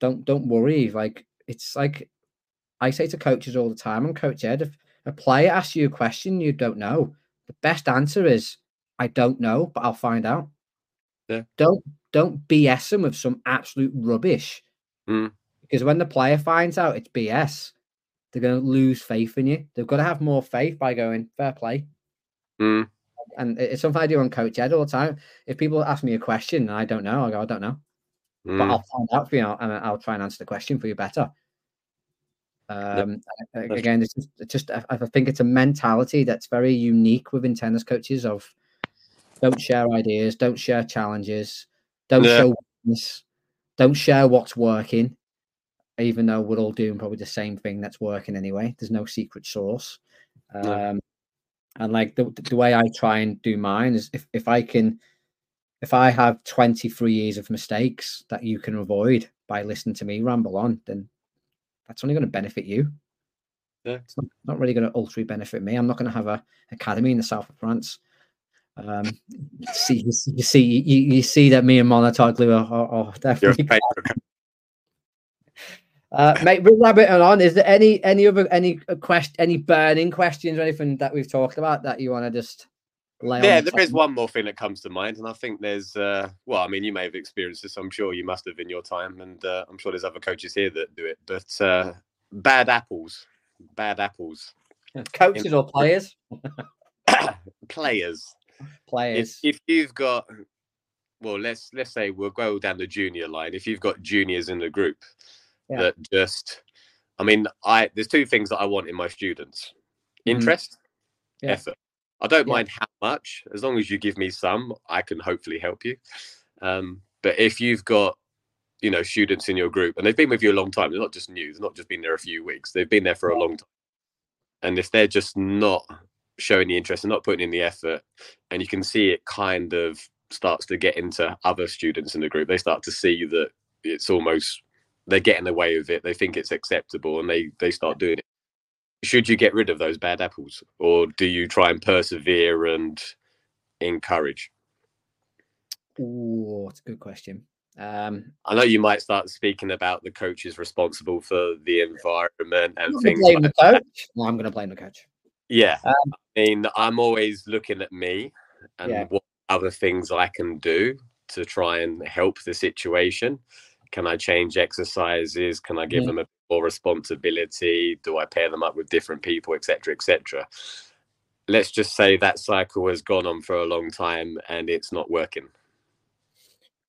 don't don't worry. Like, it's like I say to coaches all the time. I'm Coach Ed. If a player asks you a question you don't know, the best answer is I don't know, but I'll find out. Yeah. Don't don't BS them with some absolute rubbish. Mm. Because when the player finds out it's BS, they're going to lose faith in you. They've got to have more faith by going fair play. Mm. And it's something I do on Coach Ed all the time. If people ask me a question and I don't know, I go, I don't know. Mm. But I'll find out for you and I'll try and answer the question for you better. Um, yep. Again, it's just, it's just, I think it's a mentality that's very unique within tennis coaches of don't share ideas, don't share challenges, don't yeah. show weakness, don't share what's working even though we're all doing probably the same thing that's working anyway. There's no secret source. Um, no. And like the, the way I try and do mine is if, if I can, if I have 23 years of mistakes that you can avoid by listening to me ramble on, then that's only going to benefit you. Yeah. It's not, not really going to ultra benefit me. I'm not going to have a academy in the south of France. Um, see, you see, you, you see that me and Mouratoglou are, are, are definitely. Uh, mate, rabbit on. Is there any any other any uh, question, any burning questions or anything that we've talked about that you want to just lay yeah, there is one more thing that comes to mind, and I think there's uh, well, I mean, you may have experienced this. I'm sure you must have in your time, and uh, I'm sure there's other coaches here that do it. But uh, bad apples, bad apples. Coaches or players? players. Players. If, if you've got, well, let's let's say we'll go down the junior line. If you've got juniors in the group Yeah. that just, I mean, I there's two things that I want in my students: Mhm. interest, Yeah. effort. I don't Yeah. mind how much, as long as you give me some, I can hopefully help you. Um, but if you've got, you know, students in your group and they've been with you a long time, they're not just new, they're not just been there a few weeks, they've been there for a long time. And if they're just not showing the interest and not putting in the effort, and you can see it kind of starts to get into other students in the group, they start to see that it's almost they're getting away with it, they think it's acceptable, and they they start doing it should you get rid of those bad apples or do you try and persevere and encourage Ooh, it's a good question. Um, i know you might start speaking about the coaches responsible for the environment I'm and gonna things blame like the coach. Well, I'm going to blame the coach. yeah Um, i mean i'm always looking at me and Yeah. what other things i can do to try and help the situation can i change exercises? Can i give Mhm. them a more responsibility? Do i pair them up with different people etc etc let's just say that cycle has gone on for a long time and it's not working.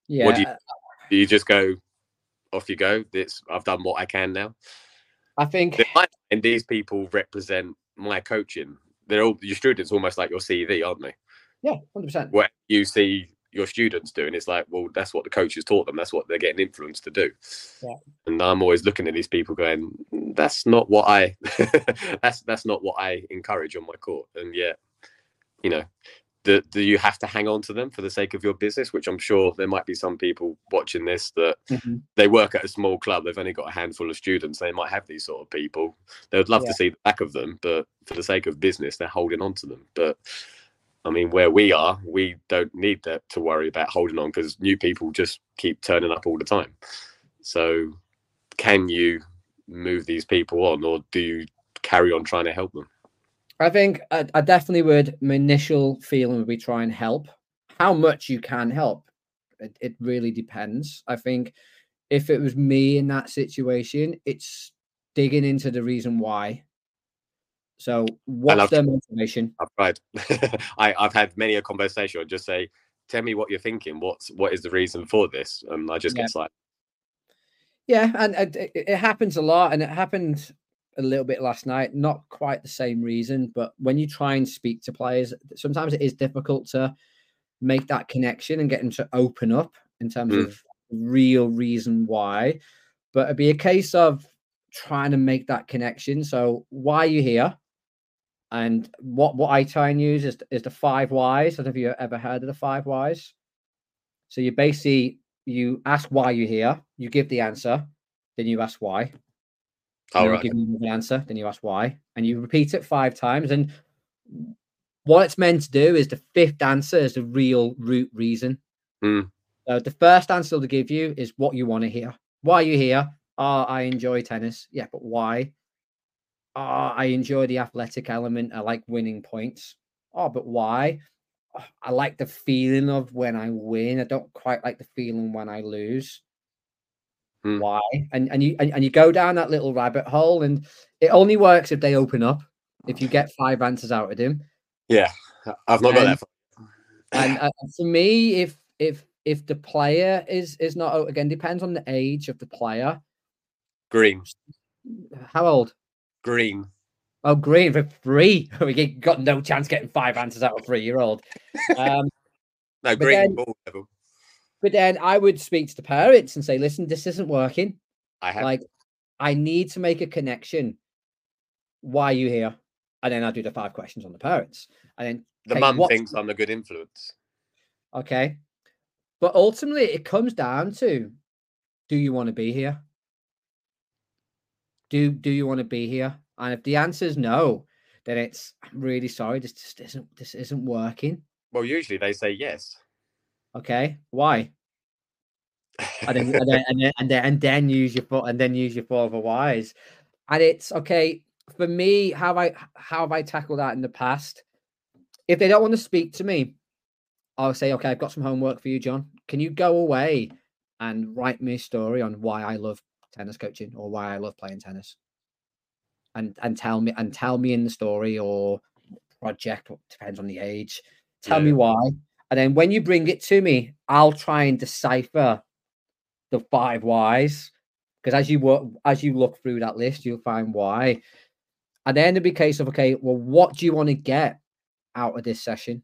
Yeah, do you- Do? You just go off you go. It's i've done what i can now. I think mind, these people represent my coaching. They're all your students almost like your cv aren't they? Yeah, hundred percent. what you see your students doing it's like well that's what the coaches taught them. That's what they're getting influenced to do. Yeah. and i'm always looking at these people going "Mm, that's not what i that's that's not what i encourage on my court. And yet you know do, do you have to hang on to them for the sake of your business? Which i'm sure there might be some people watching this that Mhm. they work at a small club. They've only got a handful of students. They might have these sort of people. They would love Yeah. to see the back of them but for the sake of business they're holding on to them. But i mean where we are we don't need that to worry about holding on because new people just keep turning up all the time so can you move these people on or do you carry on trying to help them I think I, I definitely would. My initial feeling would be try and help. How much you can help, it, it really depends. I think if it was me in that situation, it's digging into the reason why. So, what's their motivation? I've tried. I, I've had many a conversation. Just say, "Tell me what you're thinking. What's what is the reason for this?" And I just Yeah. get like, Yeah, and, and it, it happens a lot, and it happened a little bit last night. Not quite the same reason, but when you try and speak to players, sometimes it is difficult to make that connection and get them to open up in terms Mm. of real reason why. But it'd be a case of trying to make that connection. So, why are you here? And what what I try and use is is the five whys. I don't know if you ever heard of the five whys. So you basically you ask why you're here, you give the answer, then you ask why. "All right, then you the answer, then you ask why, and you repeat it five times. And what it's meant to do is the fifth answer is the real root reason. Hmm. So the first answer to give you is what you want to hear. Why are you here? Oh, I enjoy tennis. Yeah, but why? Oh, I enjoy the athletic element. I like winning points. Oh, but why? "Oh, I like the feeling of when I win. I don't quite like the feeling when I lose. Hmm. Why? And and you and, and you go down that little rabbit hole, and it only works if they open up. If you get five answers out of them, yeah, I've not got that." And uh, for me, if if if the player is is not again depends on the age of the player. Green, How old? Green. Oh, green for three. we got no chance getting five answers out of three year old. Um, No, green then- ball level. but then I would speak to the parents and say, "Listen, this isn't working. I have. Like, I need to make a connection. Why are you here?" And then I do the five questions on the parents, and then the okay, mum what's- thinks I'm a good influence. Okay. But ultimately, it comes down to do you want to be here? Do do you want to be here? And if the answer is no, then it's I'm really sorry, this just isn't this isn't working. Well, usually they say yes. Okay. Why? And then and then and then, and then, and then use your foot and then use your four other whys. And it's okay. For me, how have I how have I tackled that in the past? If they don't want to speak to me, I'll say, okay, I've got some homework for you, John. Can you go away and write me a story on why I love tennis coaching or why I love playing tennis? and and tell me and tell me in the story or project depends on the age. Tell yeah. me why. And then when you bring it to me i'll try and decipher the five whys because as you work as you look through that list you'll find why. And then it'll be a case of okay well what do you want to get out of this session?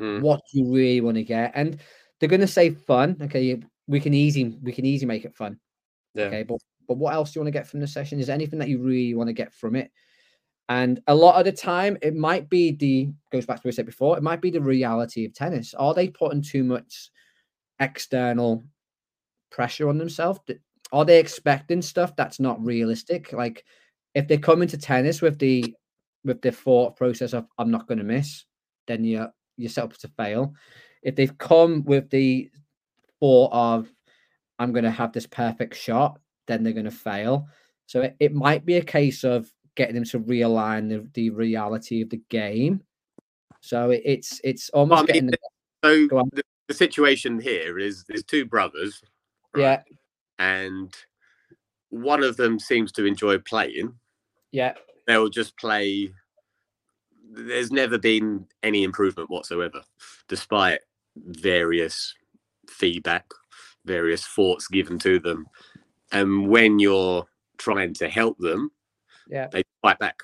Mm. what do you really want to get? And they're going to say fun. Okay we can easy we can easy make it fun yeah. okay but but what else do you want to get from the session? Is anything that you really want to get from it? And a lot of the time, it might be the goes back to what I said before. It might be the reality of tennis. Are they putting too much external pressure on themselves? Are they expecting stuff that's not realistic? Like if they come into tennis with the with the thought process of I'm not going to miss, then you're you're set up to fail. If they've come with the thought of I'm going to have this perfect shot, then they're going to fail. So it, it might be a case of getting them to realign the, the reality of the game. So it, it's it's almost well, I mean, the, so the, the, situation here is there's two brothers, right? yeah, and one of them seems to enjoy playing. Yeah, they'll just play. There's never been any improvement whatsoever, despite various feedback, various thoughts given to them and when you're trying to help them, yeah, they fight back.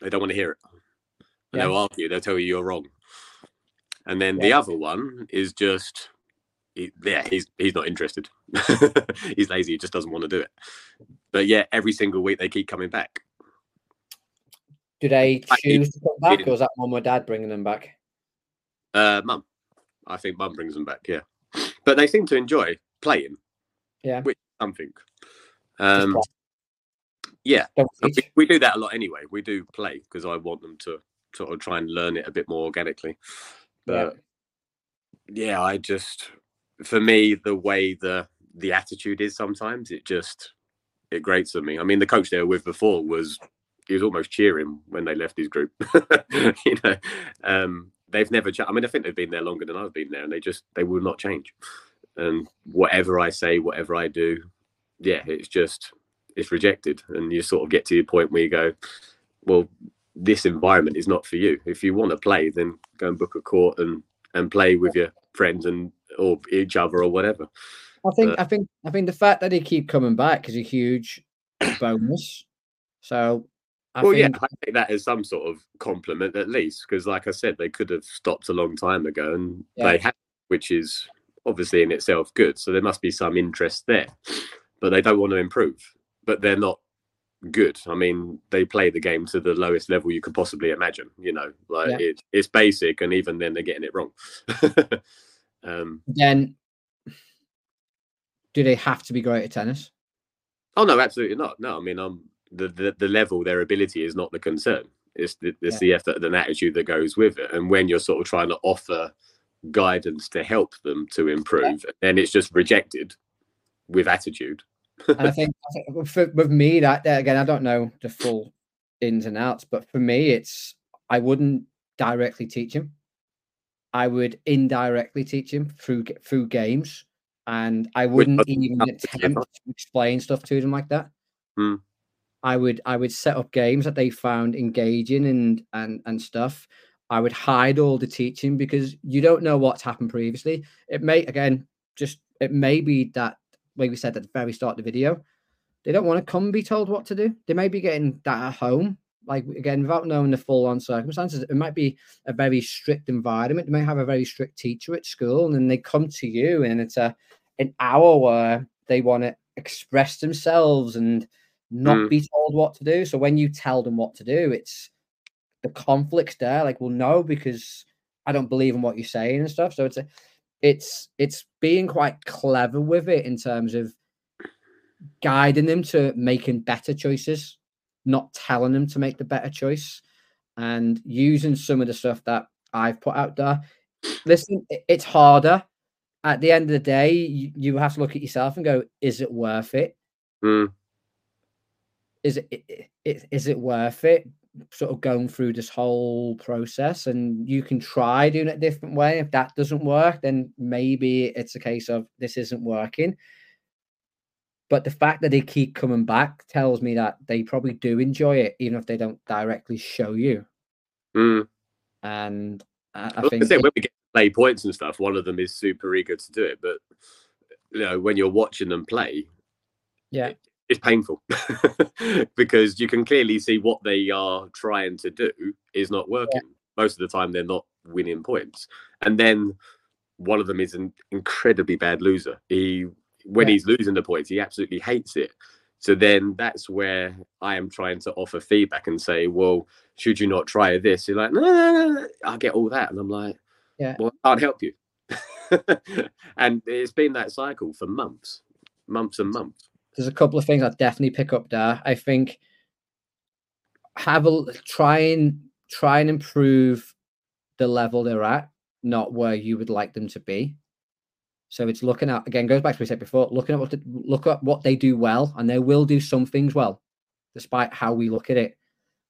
They don't want to hear it. And yeah. they'll argue. They'll tell you you're wrong. And then yeah. the other one is just, he, yeah, he's he's not interested. he's lazy. He just doesn't want to do it. But yeah, every single week they keep coming back. Do they choose to come back, or is that mum or dad bringing them back? Uh, mum. I think mum brings them back. Yeah, but they seem to enjoy playing. Yeah, which something. Um, yeah, we, we, do that a lot anyway. We do play because I want them to sort of try and learn it a bit more organically. But yeah. yeah, I just for me the way the the attitude is sometimes it just it grates on me. I mean, the coach they were with before was he was almost cheering when they left his group. you know, um, they've never. Ch- I mean, I think they've been there longer than I've been there, and they just they will not change. And whatever I say, whatever I do, yeah, it's just it's rejected, and you sort of get to the point where you go, well, this environment is not for you. If you want to play, then go and book a court and and play with your friends and or each other or whatever. I think but, I think I think the fact that they keep coming back is a huge bonus. So I well, think... yeah, I take that as some sort of compliment at least, because like I said, they could have stopped a long time ago, and yeah. they have, which is obviously in itself good. So there must be some interest there but they don't want to improve. But they're not good. I mean, they play the game to the lowest level you could possibly imagine. You know, like yeah. it, it's basic, and even then they're getting it wrong. um, then, do they have to be great at tennis? Oh no, absolutely not. No, I mean, um, the the, the level, their ability is not the concern. It's the it's yeah. the effort and attitude that goes with it. And when you're sort of trying to offer guidance to help them to improve, yeah. then it's just rejected with attitude and I think, I think for, with me that again, I don't know the full ins and outs, but for me, it's I wouldn't directly teach him. I would indirectly teach him through through games, and I wouldn't even attempt to explain stuff to them like that. Mm. I would I would set up games that they found engaging and and and stuff. I would hide all the teaching because you don't know what's happened previously. It may again just it may be that like we said at the very start of the video, they don't want to come be told what to do. They may be getting that at home. Like again, without knowing the full on circumstances, it might be a very strict environment. They may have a very strict teacher at school, and then they come to you, and it's a an hour where they want to express themselves and not mm. be told what to do. So when you tell them what to do, it's the conflicts there. Like, well, no, because I don't believe in what you're saying and stuff. So it's a it's it's being quite clever with it in terms of guiding them to making better choices, not telling them to make the better choice, and using some of the stuff that I've put out there. Listen, it's harder. At the end of the day, you, you have to look at yourself and go, is it worth it? Mm. Is it is it worth it? sort of going through this whole process and you can try doing it a different way if that doesn't work then maybe it's a case of this isn't working But the fact that they keep coming back tells me that they probably do enjoy it, even if they don't directly show you. Mm. And I, I think say, when we get play points and stuff, one of them is super eager to do it, but you know, when you're watching them play, yeah, it's painful because you can clearly see what they are trying to do is not working. Most of the time, they're not winning points, and then one of them is an incredibly bad loser. He, when Yeah. he's losing the points, he absolutely hates it. So then that's where I am trying to offer feedback and say, well, should you not try this? You're like, no, no, no, no. I get all that, and I'm like, Yeah. well, I can't help you. and it's been that cycle for months, months and months. There's a couple of things I definitely pick up there. I think have a try and try and improve the level they're at, not where you would like them to be. So it's looking at again goes back to what we said before, looking at what the, look at what they do well, and they will do some things well, despite how we look at it.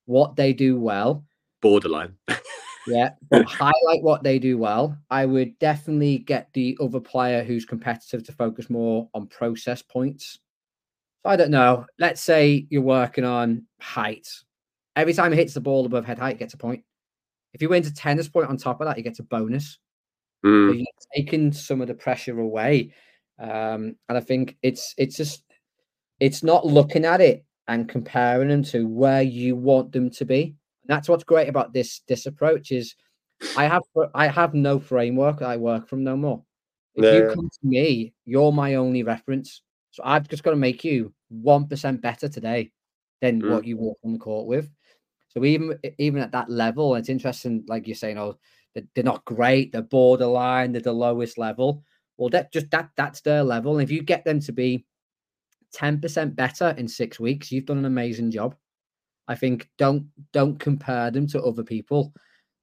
What they do well, Borderline. yeah, highlight what they do well. I would definitely get the other player who's competitive to focus more on process points. So I don't know. Let's say you're working on height. Every time he hits the ball above head height, he gets a point. If you win a tennis point on top of that, you get a bonus. So Mm, you're taking some of the pressure away. Um, and I think it's it's just it's not looking at it and comparing them to where you want them to be. That's what's great about this this approach is I have I have no framework I work from no more. If you come to me, you're my only reference. So I've just got to make you one percent better today than Mm. what you walk on the court with. So even even at that level, it's interesting, like you're saying, oh, they're, not great, they're borderline, they're the lowest level. Well, that just that that's their level. And if you get them to be 10% better in six weeks, you've done an amazing job. I think don't don't compare them to other people.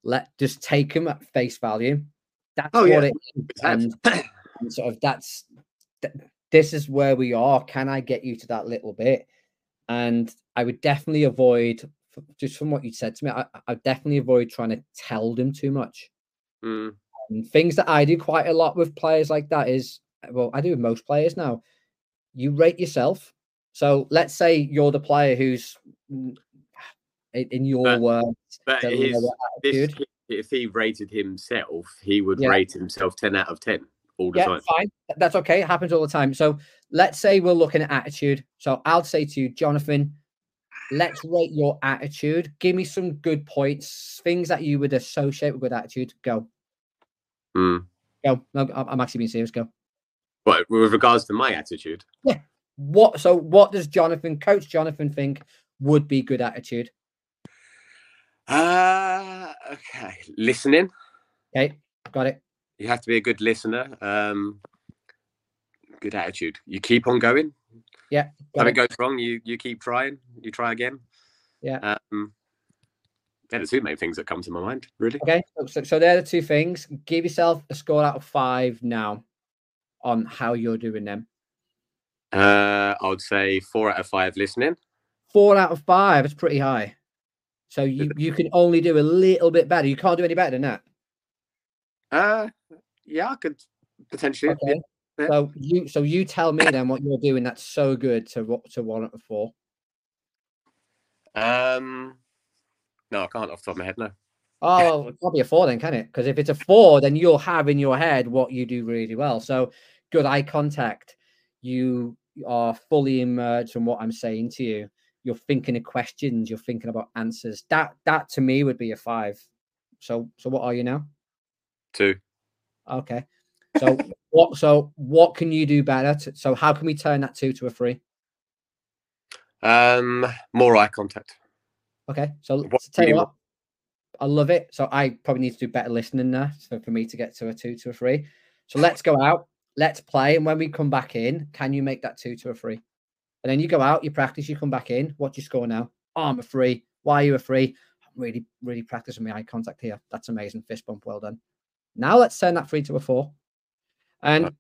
Let just take them at face value. That's Oh, what yeah. it is. And, and sort of that's th- this is where we are. Can I get you to that little bit? And I would definitely avoid just from what you said to me. I, I definitely avoid trying to tell them too much. Mm, And things that I do quite a lot with players like that is well, I do with most players now. You rate yourself. So let's say you're the player who's mm, in, your But- words, but his, this, if he rated himself, he would Yeah. rate himself 10 out of 10 all the Yeah, time. fine. That's okay. It happens all the time. So let's say we're looking at attitude. So I'll say to you, Jonathan, let's rate your attitude. Give me some good points, things that you would associate with good attitude. Go, Mm. go. No, I'm I'm actually being serious. Go. But with regards to my attitude, Yeah. What? So what does Jonathan, Coach Jonathan, think would be good attitude? uh, okay, listening. Okay, got it. You have to be a good listener. Um, good attitude. You keep on going. Yeah. Something it. goes wrong, you you keep trying. You try again. Yeah. Um, they're the two main things that come to my mind, really. Okay, so, so so they're the two things. Give yourself a score out of five now on how you're doing them. Uh, I would say four out of five listening. Four out of five is pretty high. So you you can only do a little bit better. You can't do any better than that. Uh, yeah, I could potentially. yeah. So you so you tell me then what you're doing that's so good to to warrant a four. Um, no, I can't off the top of my head. No. Oh, it can't be a four then, can it? Because if it's a four, then you'll have in your head what you do really well. So good eye contact. You are fully immersed in what I'm saying to you. You're thinking of questions. You're thinking about answers. That that to me would be a five. So so what are you now? Two. Okay. So what so what can you do better? To, so how can we turn that two to a three? Um, more eye contact. Okay. So What tell you what. I love it. So I probably need to do better listening there so for me to get to a two to a three. So let's go out, let's play. And when we come back in, can you make that two to a three? And then you go out, you practice, you come back in. What's your score now? Oh, I'm a three. Why are you a three? I'm really, really practicing my eye contact here. That's amazing. Fist bump. Well done. Now let's turn that three to a four. And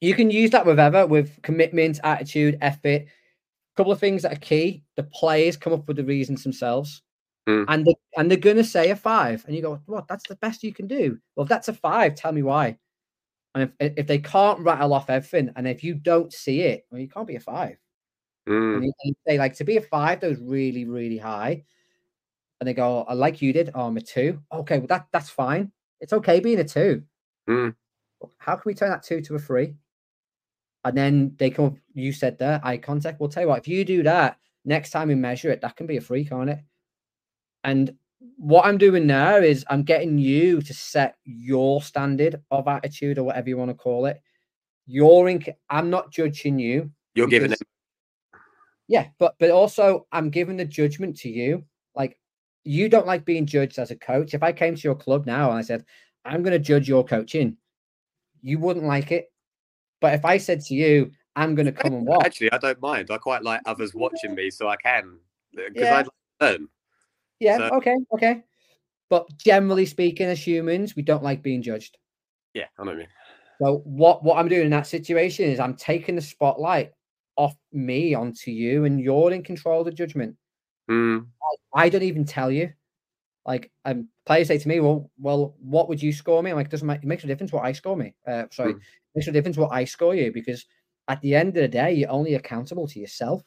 you can use that with ever with commitment, attitude, effort. A couple of things that are key. The players come up with the reasons themselves. Mm. And they, and they're gonna say a five. And you go, What? That's the best you can do. Well, if that's a five, tell me why. And if if they can't rattle off everything, and if you don't see it, well, you can't be a five. Mm. And you, and you say like to be a five, those really really high. And they go, I like you did. Oh, I'm a two. Okay, well that that's fine. It's okay being a two. Mm. How can we turn that two to a three? And then they come. up- You said there eye contact. We'll tell you what. If you do that next time we measure it, that can be a free, can't it? And what I'm doing now is I'm getting you to set your standard of attitude or whatever you want to call it. You're in. I'm not judging you. You're giving because- them. Yeah, but but also I'm giving the judgment to you. Like you don't like being judged as a coach. If I came to your club now and I said, I'm gonna judge your coaching, you wouldn't like it. But if I said to you, I'm gonna come and watch, Actually, I don't mind. I quite like others watching me, so I can uh, because Yeah. I like to learn. yeah, so- okay, okay. But generally speaking, as humans, we don't like being judged. Yeah, I know what you mean. So what what I'm doing in that situation is I'm taking the spotlight off me onto you, and you're in control of the judgment. Mm. I don't even tell you. Like, um, players say to me, "Well, well, what would you score me?" I'm like, "Doesn't make it makes a difference what I score me." Uh, sorry, Mm. it makes a difference what I score you because at the end of the day, you're only accountable to yourself.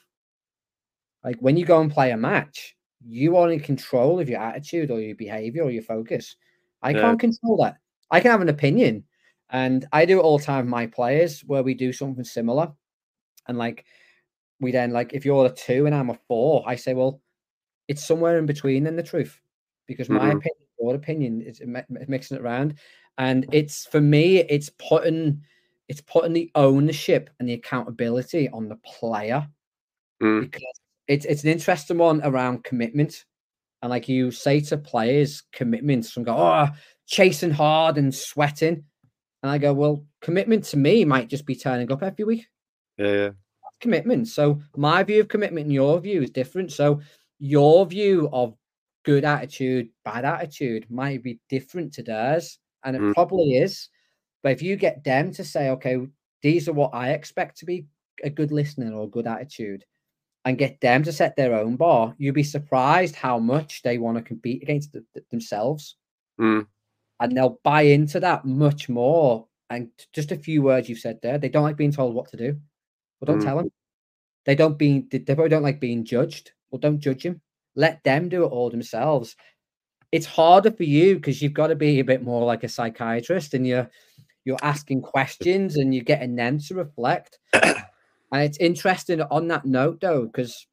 Like when you go and play a match, you are in control of your attitude or your behavior or your focus. I Yeah. can't control that. I can have an opinion, and I do it all the time with my players where we do something similar, and like we then like if you're a two and I'm a four, I say, well, it's somewhere in between in the truth because my Mhm. opinion, your opinion is mi- mi- mixing it around, and it's for me, it's putting it's putting the ownership and the accountability on the player Mm. because it's it's an interesting one around commitment. And like you say to players, commitments and go, oh, chasing hard and sweating. And I go, well, commitment to me might just be turning up every week. Yeah, yeah. Commitment. So my view of commitment and your view is different. So your view of good attitude, bad attitude might be different to theirs. And it Mm. probably is. But if you get them to say, okay, these are what I expect to be a good listener or good attitude, and get them to set their own bar, you'd be surprised how much they want to compete against th- th- themselves. Mm. And they'll buy into that much more. And just a few words you've said there, they don't like being told what to do. Well, don't Mm. tell them. They don't be they probably don't like being judged. Well, don't judge them. Let them do it all themselves. It's harder for you because you've got to be a bit more like a psychiatrist and you're you're asking questions and you're getting them to reflect. and it's interesting on that note though, because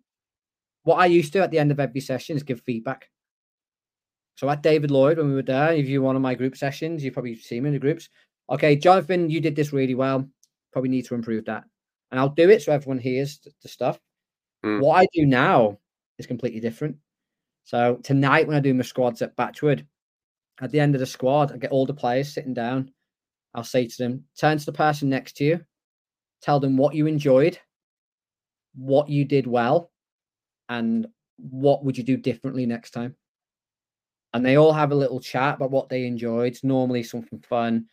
what I used to at the end of every session is give feedback. So at David Lloyd, when we were there, if you were one of my group sessions, you probably see me in the groups. Okay, Jonathan, you did this really well. Probably need to improve that. And I'll do it so everyone hears the stuff. Mm. What I do now is completely different. So tonight, when I do my squads at Batchwood, at the end of the squad, I get all the players sitting down. I'll say to them, turn to the person next to you, tell them what you enjoyed, what you did well, and what would you do differently next time. And they all have a little chat about what they enjoyed. It's normally something fun.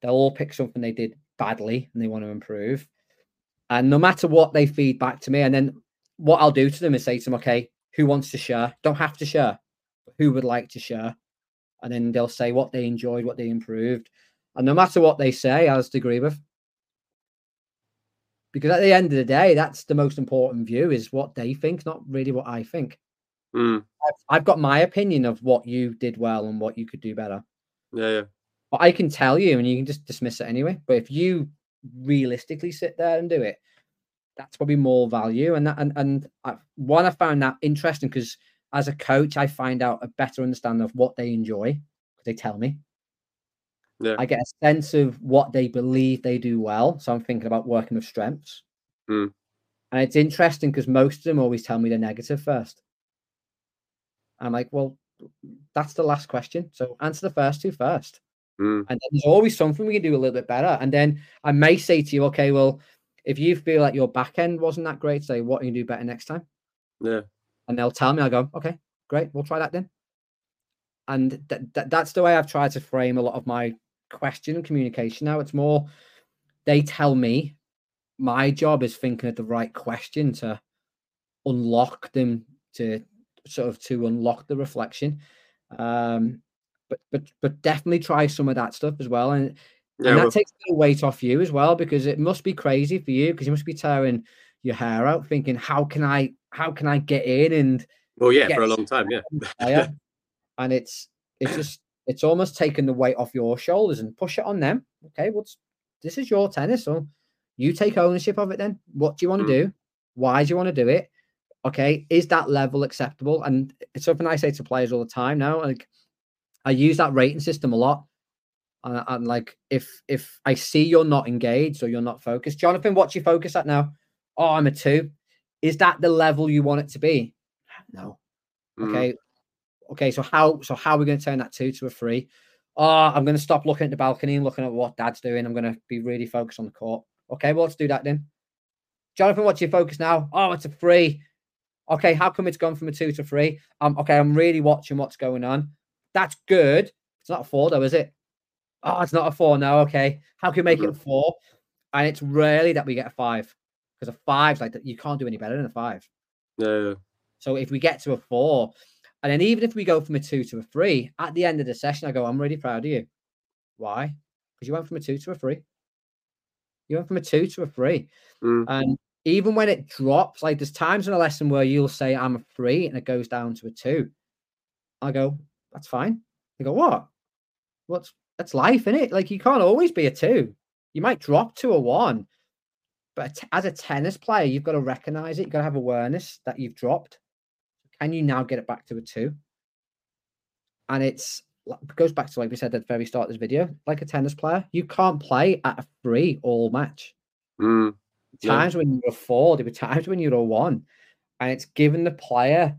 They'll all pick something they did badly and they want to improve. And no matter what they feed back to me, and then what I'll do to them is say to them, okay, who wants to share? Don't have to share. But who would like to share? And then they'll say what they enjoyed, what they improved. And no matter what they say, I just agree with. Because at the end of the day, that's the most important view is what they think, not really what I think. Mm. I've, I've got my opinion of what you did well and what you could do better. Yeah, yeah. But I can tell you, and you can just dismiss it anyway. But if you realistically sit there and do it, that's probably more value. And that, and and I, one, I found that interesting because as a coach, I find out a better understanding of what they enjoy because they tell me. Yeah. I get a sense of what they believe they do well. So I'm thinking about working with strengths. Mm. And it's interesting because most of them always tell me the negative first. I'm like, well, that's the last question. So answer the first two first. Mm. And then there's always something we can do a little bit better. And then I may say to you, okay, well, if you feel like your back end wasn't that great, say what can you do better next time. Yeah. And they'll tell me, I go, okay, great, we'll try that then. And th- th- that's the way I've tried to frame a lot of my question and communication now. It's more they tell me my job is thinking of the right question to unlock them to sort of to unlock the reflection. Um, but but but definitely try some of that stuff as well. And Yeah, and that well, takes the weight off you as well because it must be crazy for you because you must be tearing your hair out thinking, how can I how can I get in and well yeah for a long time, yeah. and it's it's just it's almost taking the weight off your shoulders and push it on them. Okay, what's this is your tennis, so you take ownership of it then. What do you want to mm. do? Why do you want to do it? Okay, is that level acceptable? And it's something I say to players all the time now. Like I use that rating system a lot. And, and like if if I see you're not engaged or you're not focused, Jonathan, what's your focus at now? Oh, I'm a two. Is that the level you want it to be? No. Mm. Okay. Okay. So how so how are we going to turn that two to a three? Oh, I'm going to stop looking at the balcony and looking at what dad's doing. I'm going to be really focused on the court. Okay, well, let's do that then. Jonathan, what's your focus now? Oh, it's a three. Okay, how come it's gone from a two to three? Um, okay, I'm really watching what's going on. That's good. It's not a four though, is it? Oh, it's not a four now. Okay, how can we make mm-hmm. it a four? And it's rarely that we get a five because a five's like that. You can't do any better than a five. No. So if we get to a four, and then even if we go from a two to a three, at the end of the session, I go, I'm really proud of you. Why? Because you went from a two to a three. You went from a two to a three. Mm. And even when it drops, like there's times in a lesson where you'll say, I'm a three, and it goes down to a two. I go, that's fine. You go, what? What's that's life, in it? Like you can't always be a two. You might drop to a one, but as a tennis player, you've got to recognize it. You've got to have awareness that you've dropped. Can you now get it back to a two? And it's it goes back to like we said at the very start of this video, like a tennis player, you can't play at a three all match. Mm, times yeah. when you're a four, there were times when you're a one, and it's given the player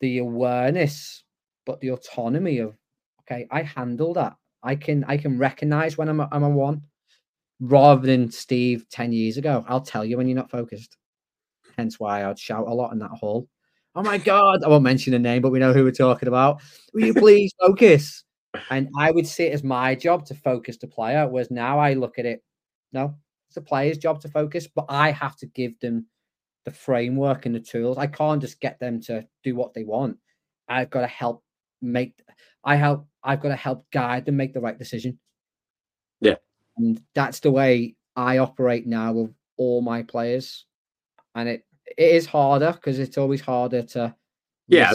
the awareness, but the autonomy of okay, I handle that. I can I can recognize when I'm a, I'm a one, rather than Steve ten years ago. I'll tell you when you're not focused. Hence why I'd shout a lot in that hall oh my god, I won't mention the name, but we know who we're talking about. Will you please focus? And I would see it as my job to focus the player, whereas now I look at it, no, it's the player's job to focus, but I have to give them the framework and the tools. I can't just get them to do what they want. I've got to help make I help I've got to help guide them make the right decision. Yeah. And that's the way I operate now with all my players. And it it is harder because it's always harder to. Yeah,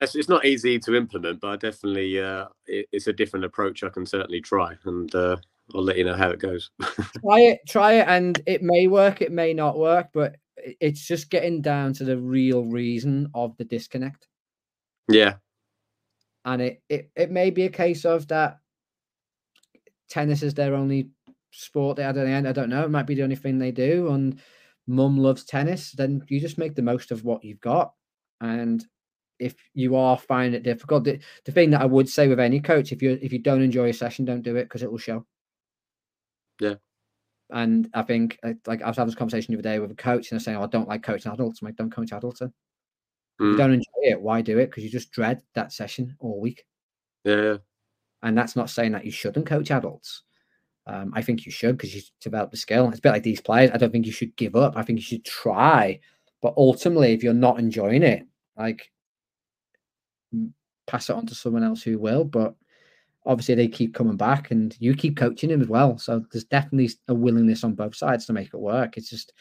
it's not easy to implement, but I definitely uh, it, it's a different approach. I can certainly try, and uh, I'll let you know how it goes. try it, try it, and it may work, it may not work, but it's just getting down to the real reason of the disconnect. Yeah, and it it, it may be a case of that tennis is their only sport they had at the end. I don't know. It might be the only thing they do, and mum loves tennis, then you just make the most of what you've got. And if you are finding it difficult, the, the thing that I would say with any coach, if you if you don't enjoy a session, don't do it because it will show. Yeah. And I think uh, like I was having this conversation the other day with a coach and they're saying, oh, I don't like coaching adults. I'm like, don't coach adults. Mm. You don't enjoy it, why do it? Because you just dread that session all week. Yeah. And that's not saying that you shouldn't coach adults. Um, I think you should because you develop the skill. It's a bit like these players. I don't think you should give up. I think you should try. But ultimately, if you're not enjoying it, like pass it on to someone else who will. But obviously, they keep coming back and you keep coaching them as well. So there's definitely a willingness on both sides to make it work. It's just,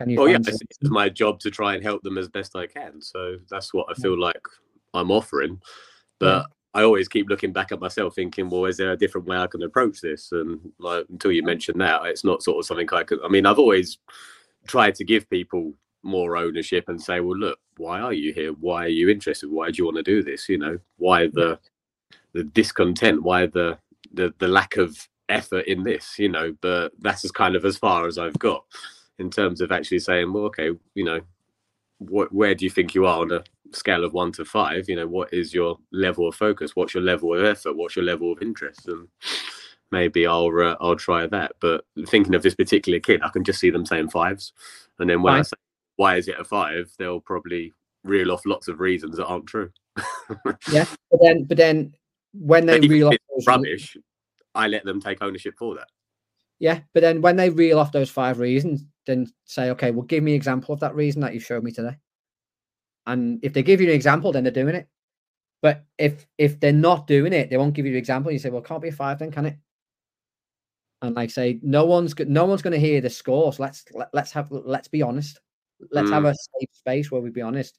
can you? Oh, yeah. It's, it's my job to try and help them as best I can. So that's what I feel like I'm offering. But I always keep looking back at myself, thinking, well, is there a different way I can approach this? And like until you mentioned that, it's not sort of something I could. I mean, I've always tried to give people more ownership and say, well, look, why are you here? Why are you interested? Why do you want to do this? You know, why the the discontent? Why the the the lack of effort in this? You know, but that's as kind of as far as I've got in terms of actually saying, well, okay, you know, what, where do you think you are on a scale of one to five? You know, what is your level of focus? What's your level of effort? What's your level of interest? And maybe I'll uh, I'll try that. But thinking of this particular kid, I can just see them saying fives, and then when I say why is it a five, they'll probably reel off lots of reasons that aren't true. yeah, but then but then when they reel off rubbish, I let them take ownership for that. Yeah, but then when they reel off those five reasons, then say, okay, well, give me an example of that reason that you showed me today. And if they give you an example, then they're doing it. But if if they're not doing it, they won't give you an example. You say, well, can't be a five, then can it? and like say no one's no one's going to hear the score. So let's let, us let us have let's be honest. Let's mm. have a safe space where we be honest.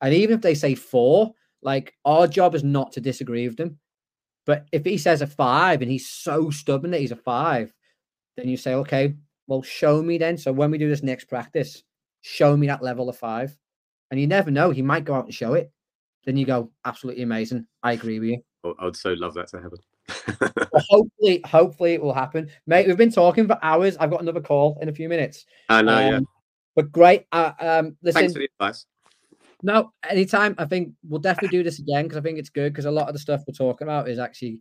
And even if they say four, like our job is not to disagree with them. But if he says a five and he's so stubborn that he's a five, then you say, okay, well, show me then. So when we do this next practice, show me that level of five. And you never know, he might go out and show it. Then you go, absolutely amazing. I agree with you. Oh, I would so love that to happen. well, hopefully, hopefully it will happen, mate. We've been talking for hours. I've got another call in a few minutes. I know, um, yeah. But great. Uh, um, listen, Thanks for the advice. No, anytime. I think we'll definitely do this again because I think it's good because a lot of the stuff we're talking about is actually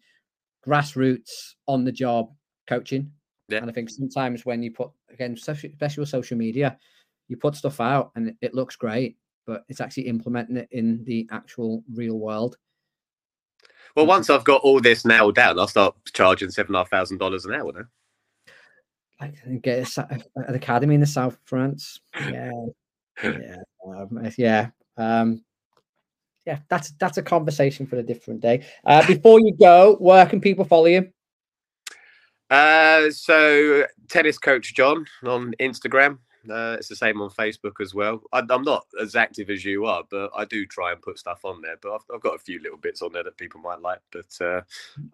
grassroots on the job coaching. Yeah. And I think sometimes when you put again, especially with social media, you put stuff out and it looks great, but it's actually implementing it in the actual real world. Well, once I've got all this nailed down, I'll start charging seven and a half thousand dollars an hour now. Like get an academy in the south of France. Yeah, yeah, um, yeah. Um, yeah, that's that's a conversation for a different day. Uh, before you go, where can people follow you? Uh, so tennis coach Jon on Instagram. Uh, it's the same on Facebook as well. I, am not as active as you are, but I do try and put stuff on there. But I've, I've got a few little bits on there that people might like. But uh,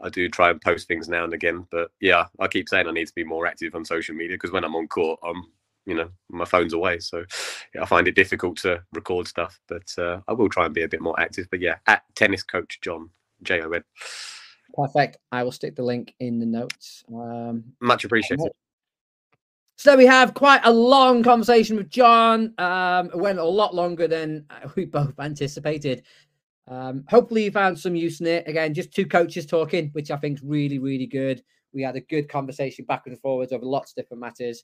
I do try and post things now and again. But yeah, I keep saying I need to be more active on social media because when I'm on court, I'm you know my phone's away so yeah, i find it difficult to record stuff but uh, i will try and be a bit more active but yeah at tennis coach jon j-o-n perfect. I will stick the link in the notes. Um, much appreciated. so we have quite a long conversation with Jon. Um, it went a lot longer than we both anticipated. Um, hopefully you found some use in it. Again just two coaches talking which i think is really really good. We had a good conversation back and forwards over lots of different matters.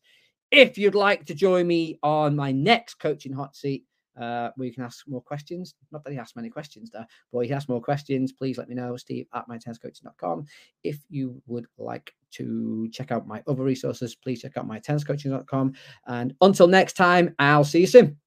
If you'd like to join me on my next coaching hot seat, uh, where you can ask more questions. Not that he asked many questions there, but he can ask more questions. Please let me know, Steve at mytenniscoaching.com. If you would like to check out my other resources, please check out mytenniscoaching.com. And until next time, I'll see you soon.